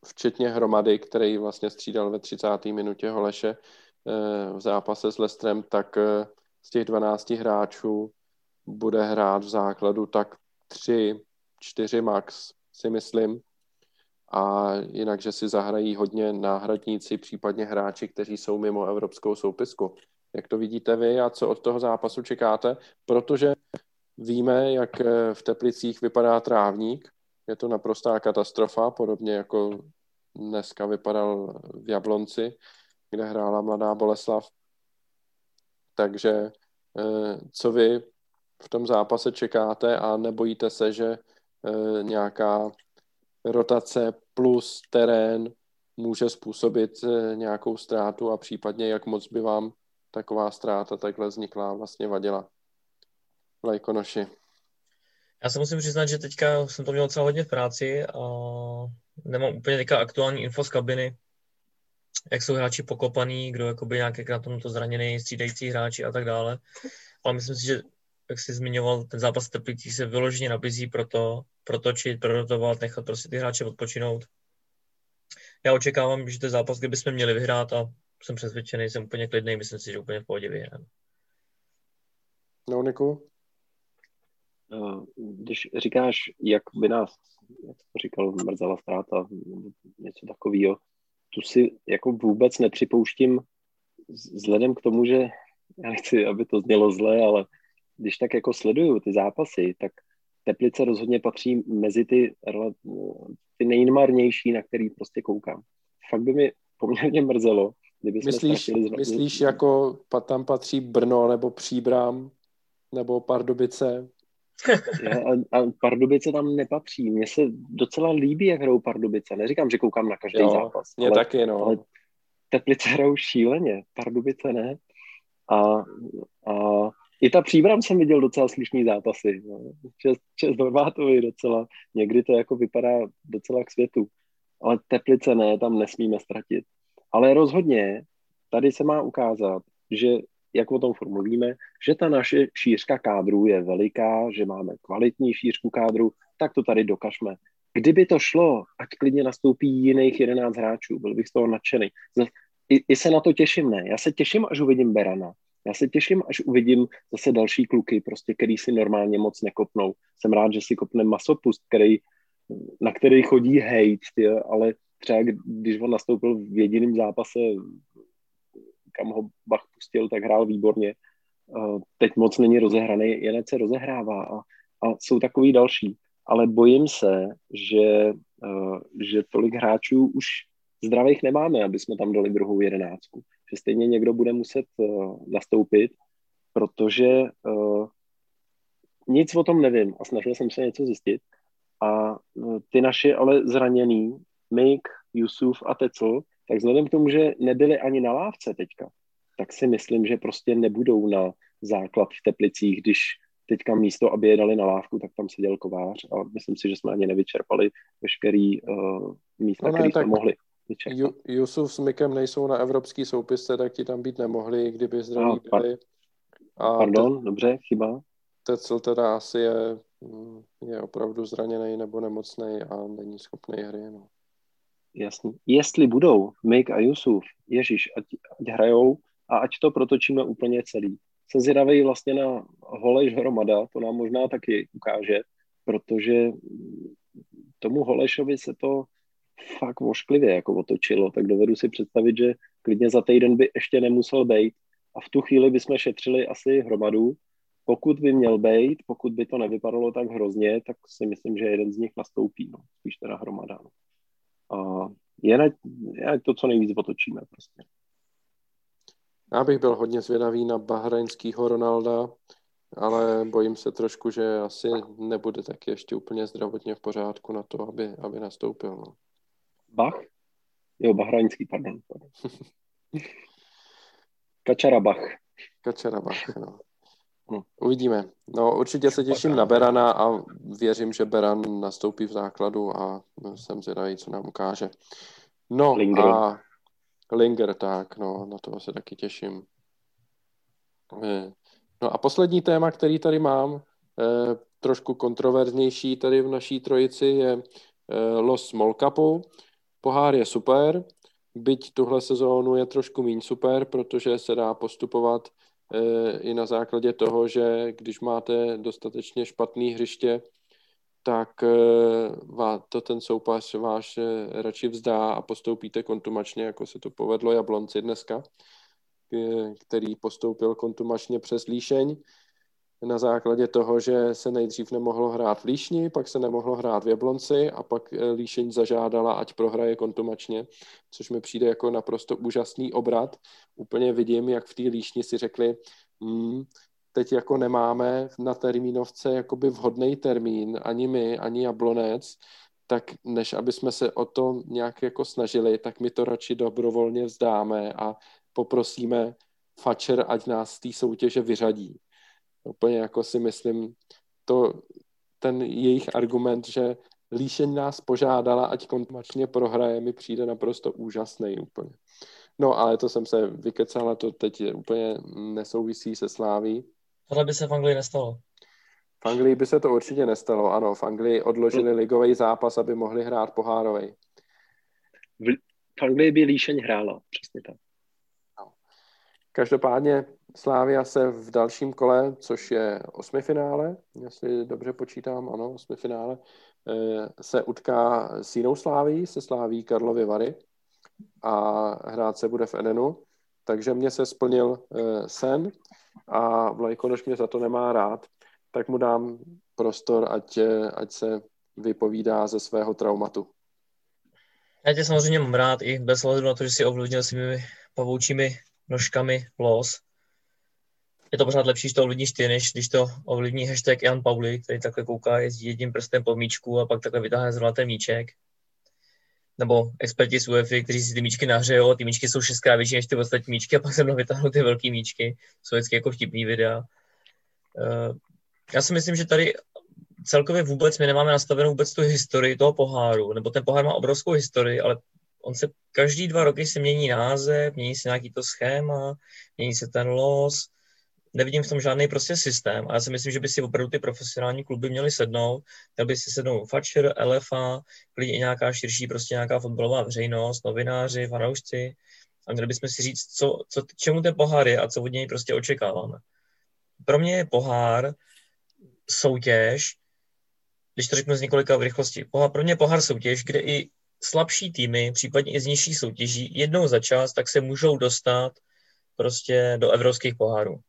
včetně hromady, který vlastně střídal ve 30. minutě Holeše eh, v zápase s Lestrem, tak eh, z těch 12 hráčů bude hrát v základu tak 3, 4 max, si myslím. A jinak, že si zahrají hodně náhradníci, případně hráči, kteří jsou mimo evropskou soupisku. Jak to vidíte vy a co od toho zápasu čekáte? Protože víme, jak eh, v Teplicích vypadá trávník je to naprostá katastrofa, podobně jako dneska vypadal v Jablonci, kde hrála mladá Boleslav. Takže eh, co vy v tom zápase čekáte a nebojíte se, že eh, nějaká rotace plus terén může způsobit eh, nějakou ztrátu a případně jak moc by vám taková ztráta takhle vznikla vlastně vadila. Lajkonoši. Já se musím přiznat, že teďka jsem to měl docela hodně v práci a nemám úplně teďka aktuální info z kabiny, jak jsou hráči pokopaný, kdo jakoby nějak na tomto zraněný, střídající hráči a tak dále. Ale myslím si, že jak jsi zmiňoval, ten zápas Teplicí se vyloženě nabízí pro to, protočit, prorotovat, nechat prostě ty hráče odpočinout. Já očekávám, že to je zápas, kde bychom měli vyhrát a jsem přesvědčený, jsem úplně klidný, myslím si, že úplně v pohodě vyhrám. No, Niku? Když říkáš, jak by nás, jak to říkal, mrzela ztráta, něco takového, tu si jako vůbec nepřipouštím vzhledem k tomu, že já nechci, aby to znělo zle, ale když tak jako sleduju ty zápasy, tak Teplice rozhodně patří mezi ty, ty nejmarnější, na který prostě koukám. Fakt by mi poměrně mrzelo, kdyby jsme myslíš, myslíš, jako tam patří Brno nebo Příbram nebo Pardubice? A, a Pardubice tam nepatří. Mně se docela líbí, jak hrajou Pardubice. Neříkám, že koukám na každý jo, zápas. Mě ale, taky, no. Ale Teplice hrajou šíleně, Pardubice ne. A, a i ta příbram jsem viděl docela slyšný zápasy. No. Čest, čest Horvátovi docela. Někdy to jako vypadá docela k světu. Ale Teplice ne, tam nesmíme ztratit. Ale rozhodně tady se má ukázat, že jak o tom formulíme, že ta naše šířka kádru je veliká, že máme kvalitní šířku kádru, tak to tady dokažme. kdyby to šlo, ať klidně nastoupí jiných 11 hráčů, byl bych z toho nadšený. I, I se na to těším, ne. Já se těším, až uvidím Berana. Já se těším, až uvidím zase další kluky, prostě, který si normálně moc nekopnou. Jsem rád, že si kopne masopust, který, na který chodí hejt, ale třeba když on nastoupil v jediném zápase, kam ho Bach pustil, tak hrál výborně. Teď moc není rozehraný, jen se rozehrává a, a jsou takový další. Ale bojím se, že, že tolik hráčů už zdravých nemáme, aby jsme tam dali druhou jedenáctku. Že stejně někdo bude muset nastoupit, protože nic o tom nevím a snažil jsem se něco zjistit. A ty naši ale zraněný, Mik, Yusuf a Tecl, tak vzhledem k tomu, že nebyli ani na lávce teďka, tak si myslím, že prostě nebudou na základ v Teplicích, když teďka místo, aby je dali na lávku, tak tam seděl kovář a myslím si, že jsme ani nevyčerpali veškerý uh, místa, no které jsme mohli. Ju, Jusuf s Mikem nejsou na evropský soupisce, tak ti tam být nemohli, kdyby zdraví no, byli. A Pardon, te, dobře, chyba. Tecel teda asi je, mm, je opravdu zraněný nebo nemocný a není schopný hry. No. Jasný. Jestli budou Mik a Yusuf, Ježíš, ať, ať hrajou a ať to protočíme úplně celý. Se zvědavej vlastně na Holeš hromada, to nám možná taky ukáže, protože tomu Holešovi se to fakt vošklivě jako otočilo, tak dovedu si představit, že klidně za týden by ještě nemusel být a v tu chvíli bychom šetřili asi hromadu. Pokud by měl být, pokud by to nevypadalo tak hrozně, tak si myslím, že jeden z nich nastoupí, no. spíš teda hromada. No. A jen, jen to, co nejvíc otočíme prostě. Já bych byl hodně zvědavý na bahrajnského Ronalda, ale bojím se trošku, že asi nebude taky ještě úplně zdravotně v pořádku na to, aby, aby nastoupil. No. Bach? Jo, bahrajnský, pardon. pardon. Kačarabach. Kačarabach, no. Hm. Uvidíme. No, určitě se těším na Berana a věřím, že Beran nastoupí v základu a jsem zvědavý, co nám ukáže. No Linger. a Linger, tak, no, na to se taky těším. Eh, no a poslední téma, který tady mám, eh, trošku kontroverznější tady v naší trojici, je eh, Los Small Cupu. Pohár je super, byť tuhle sezónu je trošku méně super, protože se dá postupovat i na základě toho, že když máte dostatečně špatný hřiště, tak eh, to ten soupař váš eh, radši vzdá a postoupíte kontumačně, jako se to povedlo Jablonci dneska, který postoupil kontumačně přes Líšeň na základě toho, že se nejdřív nemohlo hrát v Líšni, pak se nemohlo hrát v Jablonci a pak Líšeň zažádala, ať prohraje kontumačně, což mi přijde jako naprosto úžasný obrat. Úplně vidím, jak v té Líšni si řekli, hmm, teď jako nemáme na termínovce jakoby vhodný termín, ani my, ani Jablonec, tak než aby jsme se o to nějak jako snažili, tak my to radši dobrovolně vzdáme a poprosíme Fatscher, ať nás z té soutěže vyřadí úplně jako si myslím, to, ten jejich argument, že Líšeň nás požádala, ať kontumačně prohraje, mi přijde naprosto úžasný úplně. No, ale to jsem se vykecal, to teď je úplně nesouvisí se Sláví. Tohle by se v Anglii nestalo. V Anglii by se to určitě nestalo, ano. V Anglii odložili no. ligový zápas, aby mohli hrát pohárový. V, v Anglii by Líšeň hrála, přesně tak. No. Každopádně Slávia se v dalším kole, což je osmifinále, jestli dobře počítám, ano, osmifinále, eh, se utká s jinou Sláví, se Sláví Karlovy Vary a hrát se bude v Edenu. Takže mě se splnil eh, sen a Vlajkonoš mě za to nemá rád, tak mu dám prostor, ať, eh, ať se vypovídá ze svého traumatu. Já tě samozřejmě mám rád i bez ohledu na to, že si ovlivnil svými pavoučími nožkami los je to pořád lepší, že to ovlivníš ty, než když to ovlivní hashtag Jan Pauli, který takhle kouká, jezdí jedním prstem po míčku a pak takhle vytáhne zlaté míček. Nebo experti z UEFI, kteří si ty míčky nahřejou, ty míčky jsou šestkrát větší než ty ostatní míčky a pak se mnou vytáhnou ty velké míčky. Jsou vždycky jako vtipný videa. Uh, já si myslím, že tady celkově vůbec my nemáme nastavenou vůbec tu historii toho poháru, nebo ten pohár má obrovskou historii, ale on se každý dva roky se mění název, mění se nějaký to schéma, mění se ten los, nevidím v tom žádný prostě systém a já si myslím, že by si opravdu ty profesionální kluby měly sednout, měl by si sednout Fatcher, LFA, klidně i nějaká širší prostě nějaká fotbalová veřejnost, novináři, fanoušci a měli bychom si říct, co, co, čemu ten pohár je a co od něj prostě očekáváme. Pro mě je pohár soutěž, když to řeknu z několika v rychlosti, pohár, pro mě je pohár soutěž, kde i slabší týmy, případně i z nižší soutěží, jednou za čas, tak se můžou dostat prostě do evropských pohárů.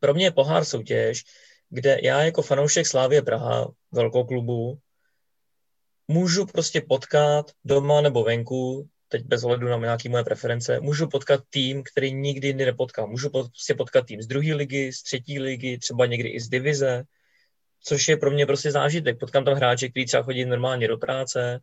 Pro mě je pohár soutěž, kde já jako fanoušek Slávě Praha, velkou klubu, můžu prostě potkat doma nebo venku, teď bez ohledu na nějaké moje preference, můžu potkat tým, který nikdy jindy nepotkám. Můžu prostě potkat tým z druhé ligy, z třetí ligy, třeba někdy i z divize, což je pro mě prostě zážitek. Potkám tam hráče, kteří třeba chodí normálně do práce.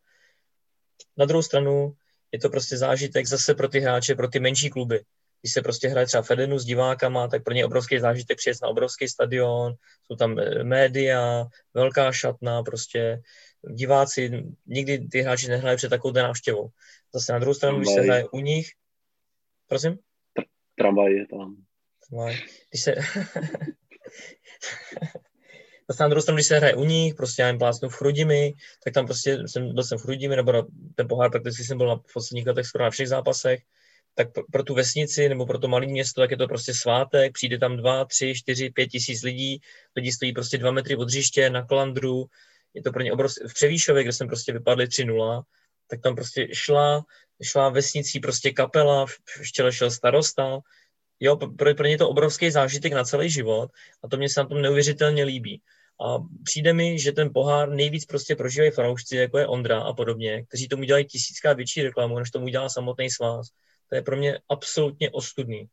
Na druhou stranu je to prostě zážitek zase pro ty hráče, pro ty menší kluby když se prostě hraje třeba Fedenu s divákama, tak pro ně obrovský zážitek přijet na obrovský stadion, jsou tam eh, média, velká šatna, prostě diváci, nikdy ty hráči nehrají před takovou návštěvou. Zase na druhou stranu, když se hraje u nich, prosím? Tramvaj je tam. Tramvaj. Když se... Zase na druhou stranu, když se hraje u nich, prostě já jim plácnu v Chrudimi, tak tam prostě jsem, byl jsem v Chrudimi, nebo na ten pohár prakticky jsem byl na posledních letech skoro na všech zápasech, tak pro tu vesnici nebo pro to malé město, tak je to prostě svátek, přijde tam dva, tři, čtyři, pět tisíc lidí, lidi stojí prostě dva metry od hřiště na Klandru, je to pro ně obrovské, v Převýšově, kde jsem prostě vypadli 3-0, tak tam prostě šla, šla vesnicí prostě kapela, v čele šel starosta, jo, pro, pro ně je to obrovský zážitek na celý život a to mě se na tom neuvěřitelně líbí. A přijde mi, že ten pohár nejvíc prostě prožívají fanoušci, jako je Ondra a podobně, kteří tomu dělají tisícká větší reklamu, než tomu dělá samotný svaz. To je pro mě absolutně ostudný.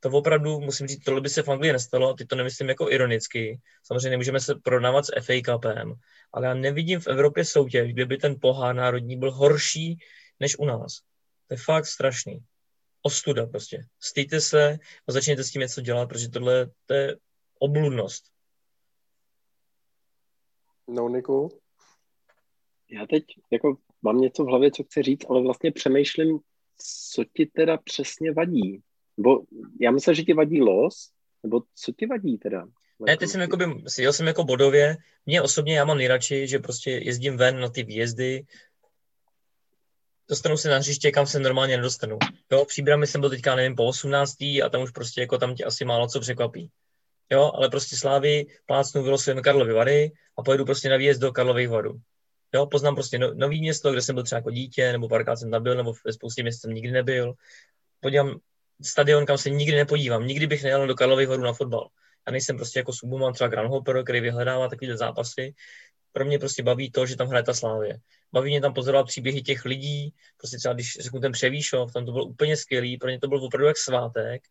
To opravdu, musím říct, tohle by se v Anglii nestalo, a ty to nemyslím jako ironicky. Samozřejmě nemůžeme se prodávat s FA Cupem, ale já nevidím v Evropě soutěž, kde by ten pohár národní byl horší než u nás. To je fakt strašný. Ostuda prostě. Stýjte se a začněte s tím něco dělat, protože tohle to je obludnost. No, Niku? Já teď jako mám něco v hlavě, co chci říct, ale vlastně přemýšlím, co ti teda přesně vadí? Nebo já myslím, že ti vadí los, nebo co ti vadí teda? Ne, teď jsem jakoby, jel jsem jako bodově. Mně osobně, já mám nejradši, že prostě jezdím ven na ty výjezdy, dostanu se na hřiště, kam se normálně nedostanu. Jo, příbrami jsem byl teďka, nevím, po 18. a tam už prostě jako tam tě asi málo co překvapí. Jo, ale prostě Slávy plácnu vylosujeme Karlovy Vary a pojedu prostě na výjezd do Karlových Varů. Jo, poznám prostě no, nový město, kde jsem byl třeba jako dítě, nebo párkrát jsem tam byl, nebo ve spoustě měst jsem nikdy nebyl. Podívám stadion, kam se nikdy nepodívám. Nikdy bych nejel do Karlových horů na fotbal. Já nejsem prostě jako subumán třeba Granhopper, který vyhledává takové zápasy. Pro mě prostě baví to, že tam hraje ta Slávě. Baví mě tam pozorovat příběhy těch lidí, prostě třeba když řeknu ten Převýšov, tam to bylo úplně skvělý, pro mě to byl opravdu jak svátek,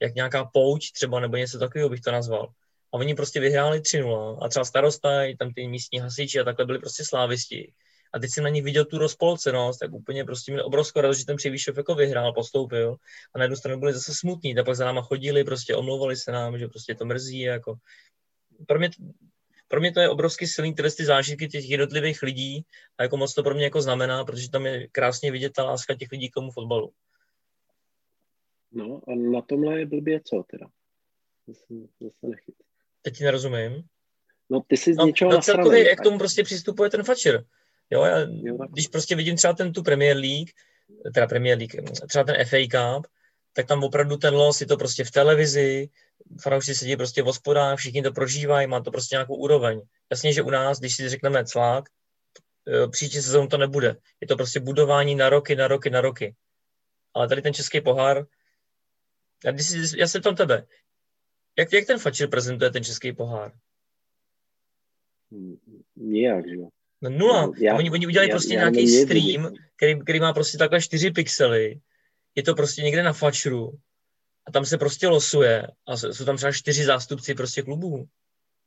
jak nějaká pouť třeba, nebo něco takového bych to nazval oni prostě vyhráli 3-0 a třeba starosta, i tam ty místní hasiči a takhle byli prostě slávisti. A teď jsem na nich viděl tu rozpolcenost, tak úplně prostě měl obrovskou radost, že ten Převýšov jako vyhrál, postoupil a na jednu stranu byli zase smutní, tak pak za náma chodili, prostě omlouvali se nám, že prostě to mrzí, jako pro mě, pro mě to je obrovský silný ty zážitky těch jednotlivých lidí a jako moc to pro mě jako znamená, protože tam je krásně vidět ta láska těch lidí k tomu fotbalu. No a na tomhle je blbě co teda? Zase, zase nechyt. Teď ti nerozumím. No ty jsi z no, něčeho no, celkově, jak k tomu prostě přistupuje ten Fatcher. Jo, já, jo, když prostě vidím třeba ten tu Premier League, teda Premier League, třeba ten FA Cup, tak tam opravdu ten los je to prostě v televizi, fanoušci sedí prostě v hospodách, všichni to prožívají, má to prostě nějakou úroveň. Jasně, že u nás, když si řekneme clák, e, příští sezónu to nebude. Je to prostě budování na roky, na roky, na roky. Ale tady ten český pohár, já, když si, já se tam tebe, jak, jak ten Fatcher prezentuje ten český pohár? Nijak, že jo. No nula. Já, oni, oni udělali já, prostě já nějaký stream, který, který má prostě takhle 4 pixely. Je to prostě někde na Fatcheru. A tam se prostě losuje. A jsou tam třeba čtyři zástupci prostě klubů.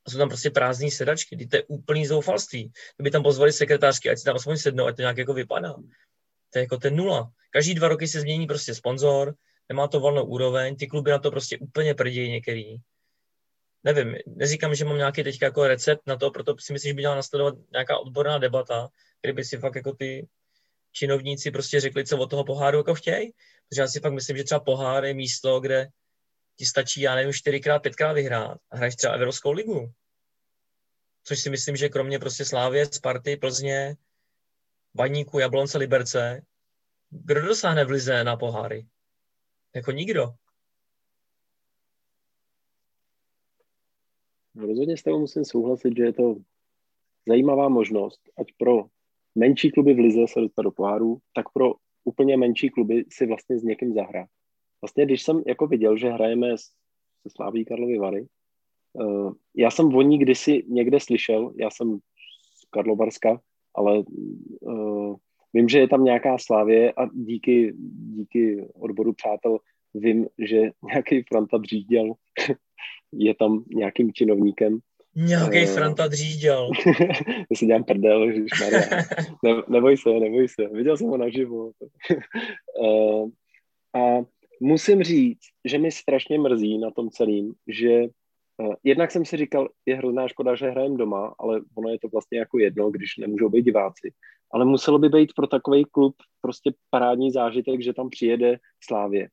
A jsou tam prostě prázdné sedačky. To je úplný zoufalství. Kdyby tam pozvali sekretářky, ať si tam aspoň sednou, ať to nějak jako vypadá. To je jako ten nula. Každý dva roky se změní prostě sponzor, nemá to volnou úroveň, ty kluby na to prostě úplně prdí některý. Nevím, neříkám, že mám nějaký teď jako recept na to, proto si myslím, že by měla nasledovat nějaká odborná debata, kde by si fakt jako ty činovníci prostě řekli, co od toho poháru jako chtějí. Protože já si fakt myslím, že třeba pohár je místo, kde ti stačí, já nevím, čtyřikrát, pětkrát vyhrát a hraješ třeba Evropskou ligu. Což si myslím, že kromě prostě Slávě, Sparty, Plzně, Baníku, Jablonce, Liberce, kdo dosáhne v lize na poháry? Jako nikdo. No, rozhodně s tebou musím souhlasit, že je to zajímavá možnost, ať pro menší kluby v lize se dostat do poháru, tak pro úplně menší kluby si vlastně s někým zahrát. Vlastně, když jsem jako viděl, že hrajeme se Sláví Karlovy Vary, uh, já jsem o ní kdysi někde slyšel, já jsem z Karlovarska, ale uh, vím, že je tam nějaká Slávě a díky, díky odboru přátel vím, že nějaký Franta Dříděl je tam nějakým činovníkem. Nějaký uh, Franta Dříděl. Já si dělám prdel, ne, neboj se, neboj se. Viděl jsem ho naživo. uh, a musím říct, že mi strašně mrzí na tom celým, že uh, jednak jsem si říkal, je hrozná škoda, že hrajeme doma, ale ono je to vlastně jako jedno, když nemůžou být diváci. Ale muselo by být pro takový klub prostě parádní zážitek, že tam přijede Slávě.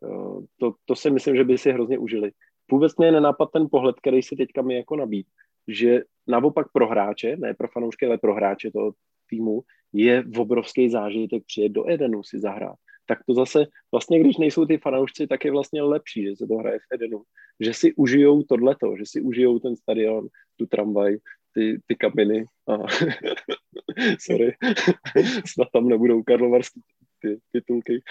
Uh, to, to si myslím, že by si hrozně užili. Vůbec mě nenapad ten pohled, který si teďka mi jako nabít, že naopak pro hráče, ne pro fanoušky, ale pro hráče toho týmu, je obrovský zážitek přijet do Edenu si zahrát tak to zase vlastně, když nejsou ty fanoušci, tak je vlastně lepší, že se to hraje v Edenu. Že si užijou tohleto, že si užijou ten stadion, tu tramvaj, ty, ty kabiny. A... Sorry, snad tam nebudou karlovarský ty titulky.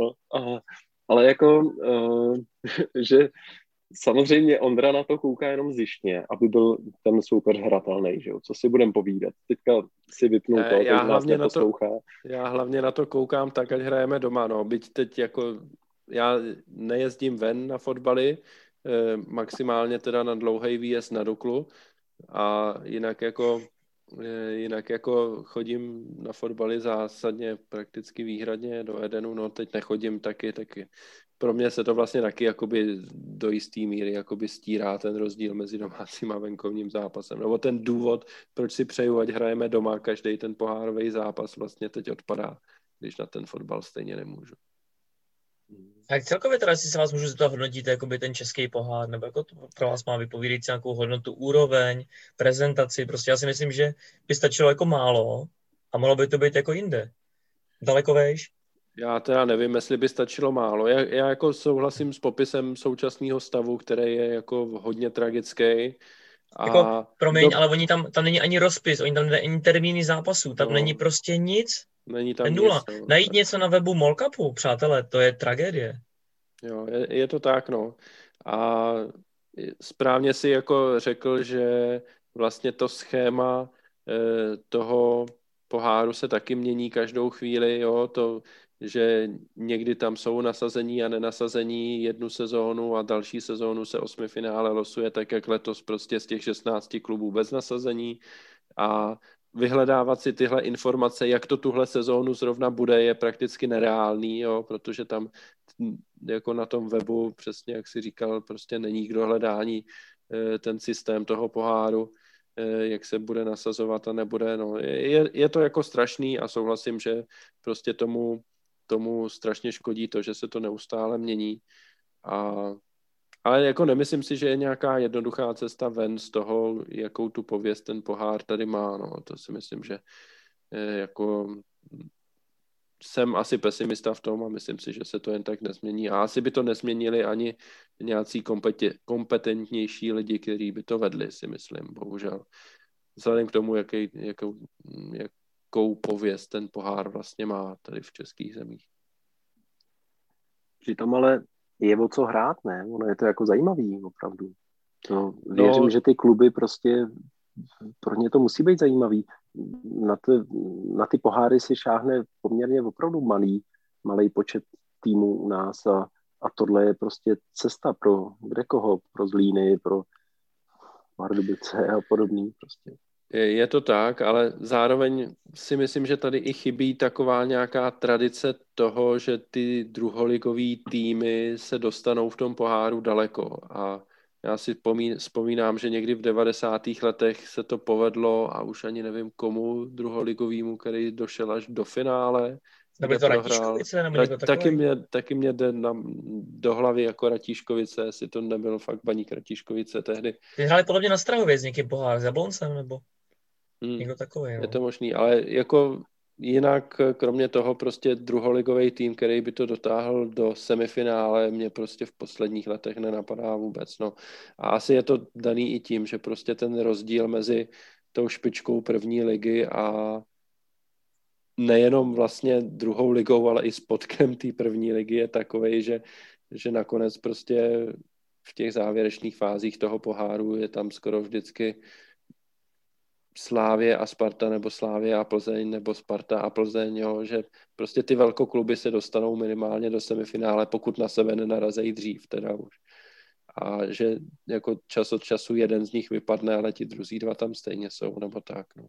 no, a, ale jako, uh, že samozřejmě Ondra na to kouká jenom zjištně, aby byl ten soupeř hratelný, že jo? co si budeme povídat. Teďka si vypnu to, já hlavně na to, já hlavně na to koukám tak, ať hrajeme doma, no. byť teď jako já nejezdím ven na fotbaly, eh, maximálně teda na dlouhý výjezd na Duklu a jinak jako eh, jinak jako chodím na fotbaly zásadně prakticky výhradně do Edenu, no teď nechodím taky, taky pro mě se to vlastně taky jakoby do jistý míry jakoby stírá ten rozdíl mezi domácím a venkovním zápasem. Nebo ten důvod, proč si přeju, ať hrajeme doma každý ten pohárový zápas vlastně teď odpadá, když na ten fotbal stejně nemůžu. Tak celkově teda, jestli se vás můžu zeptat, hodnotíte jakoby ten český pohár, nebo jako to pro vás má vypovídat nějakou hodnotu, úroveň, prezentaci, prostě já si myslím, že by stačilo jako málo a mohlo by to být jako jinde. Daleko vejš, já teda nevím, jestli by stačilo málo. Já, já jako souhlasím s popisem současného stavu, který je jako hodně tragický. A jako, promiň, do... ale oni tam, tam není ani rozpis, oni tam není ani termíny zápasů, tam no. není prostě nic. Není tam nula. Nic, no. Najít něco na webu Molkapu, přátelé, to je tragédie. Jo, je, je to tak, no. A správně si jako řekl, že vlastně to schéma eh, toho poháru se taky mění každou chvíli, jo, to že někdy tam jsou nasazení a nenasazení jednu sezónu a další sezónu se osmi finále losuje tak, jak letos prostě z těch 16 klubů bez nasazení a vyhledávat si tyhle informace, jak to tuhle sezónu zrovna bude, je prakticky nereálný, jo, protože tam jako na tom webu, přesně jak si říkal, prostě není kdo hledání eh, ten systém toho poháru, eh, jak se bude nasazovat a nebude. No. Je, je to jako strašný a souhlasím, že prostě tomu tomu strašně škodí to, že se to neustále mění. A, ale jako nemyslím si, že je nějaká jednoduchá cesta ven z toho, jakou tu pověst ten pohár tady má. No. To si myslím, že je jako jsem asi pesimista v tom a myslím si, že se to jen tak nezmění. A asi by to nezměnili ani nějací kompetentnější lidi, kteří by to vedli, si myslím, bohužel. Vzhledem k tomu, jaký, jakou, jak, jakou pověst ten pohár vlastně má tady v českých zemích. Přitom ale je o co hrát, ne? Ono je to jako zajímavý, opravdu. To věřím, no. že ty kluby prostě pro ně to musí být zajímavý. Na ty, na ty poháry si šáhne poměrně opravdu malý, malý počet týmů u nás a, a tohle je prostě cesta pro kde koho, pro Zlíny, pro Pardubice a podobný prostě. Je, to tak, ale zároveň si myslím, že tady i chybí taková nějaká tradice toho, že ty druholigové týmy se dostanou v tom poháru daleko. A já si vzpomínám, že někdy v 90. letech se to povedlo a už ani nevím komu druholigovému, který došel až do finále. Je to Ratíškovice? Nebo Ta, taky, mě, taky mě jde na, do hlavy jako Ratíškovice, jestli to nebylo fakt baník Ratíškovice tehdy. Ty hráli podle mě na Strahově s někým pohár, s Jabloncem, nebo hmm. někdo takový. No. Je to možný, ale jako jinak, kromě toho prostě druholigový tým, který by to dotáhl do semifinále, mě prostě v posledních letech nenapadá vůbec. No. A asi je to daný i tím, že prostě ten rozdíl mezi tou špičkou první ligy a nejenom vlastně druhou ligou, ale i spodkem té první ligy je takový, že, že nakonec prostě v těch závěrečných fázích toho poháru je tam skoro vždycky Slávě a Sparta nebo Slávě a Plzeň nebo Sparta a Plzeň, jo, že prostě ty velkokluby se dostanou minimálně do semifinále, pokud na sebe nenarazejí dřív teda už. A že jako čas od času jeden z nich vypadne, ale ti druzí dva tam stejně jsou, nebo tak. No.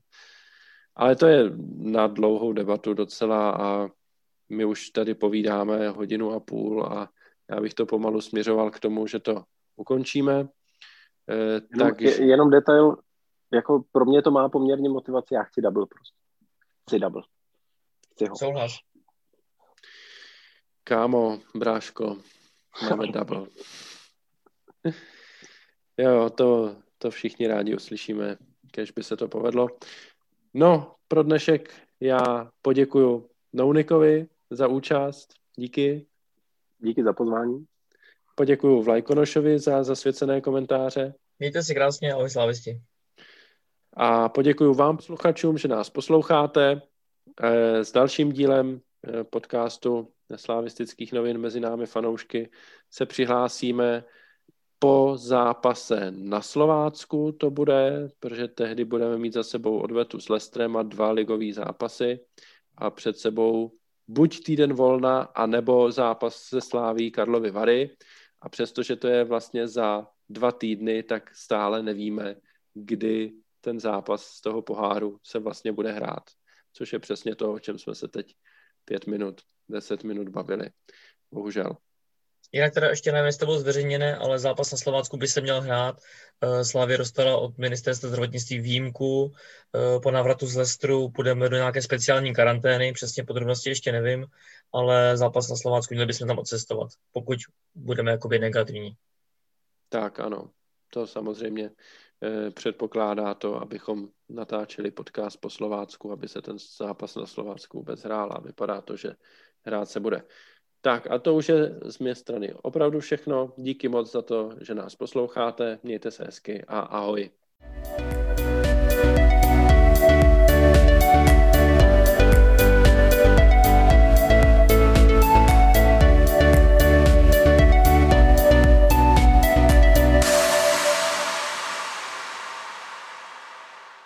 Ale to je na dlouhou debatu docela a my už tady povídáme hodinu a půl a já bych to pomalu směřoval k tomu, že to ukončíme. E, jenom, tak... Je, jenom detail, jako pro mě to má poměrně motivaci, já chci double prostě. Chci double. Chci ho. Souhlas. Kámo, bráško, máme double. jo, to, to všichni rádi uslyšíme, když by se to povedlo. No, pro dnešek já poděkuju Nounikovi za účast. Díky. Díky za pozvání. Poděkuju Vlajkonošovi za zasvěcené komentáře. Mějte si krásně, ahoj slávisti. A poděkuju vám, posluchačům, že nás posloucháte. Eh, s dalším dílem eh, podcastu slávistických novin mezi námi fanoušky se přihlásíme po zápase na Slovácku to bude, protože tehdy budeme mít za sebou odvetu s Lestrem a dva ligové zápasy a před sebou buď týden volna, anebo zápas se Sláví Karlovy Vary. A přestože to je vlastně za dva týdny, tak stále nevíme, kdy ten zápas z toho poháru se vlastně bude hrát. Což je přesně to, o čem jsme se teď pět minut, deset minut bavili. Bohužel. Jinak teda ještě nevím, jestli to bylo zveřejněné, ale zápas na Slovácku by se měl hrát. Eh, Slávě dostala od ministerstva zdravotnictví výjimku. Eh, po návratu z Lestru půjdeme do nějaké speciální karantény, přesně podrobnosti ještě nevím, ale zápas na Slovácku měli bychom tam odcestovat, pokud budeme jakoby negativní. Tak ano, to samozřejmě předpokládá to, abychom natáčeli podcast po Slovácku, aby se ten zápas na Slovácku vůbec hrál a vypadá to, že hrát se bude. Tak a to už je z mé strany opravdu všechno. Díky moc za to, že nás posloucháte. Mějte se hezky a ahoj.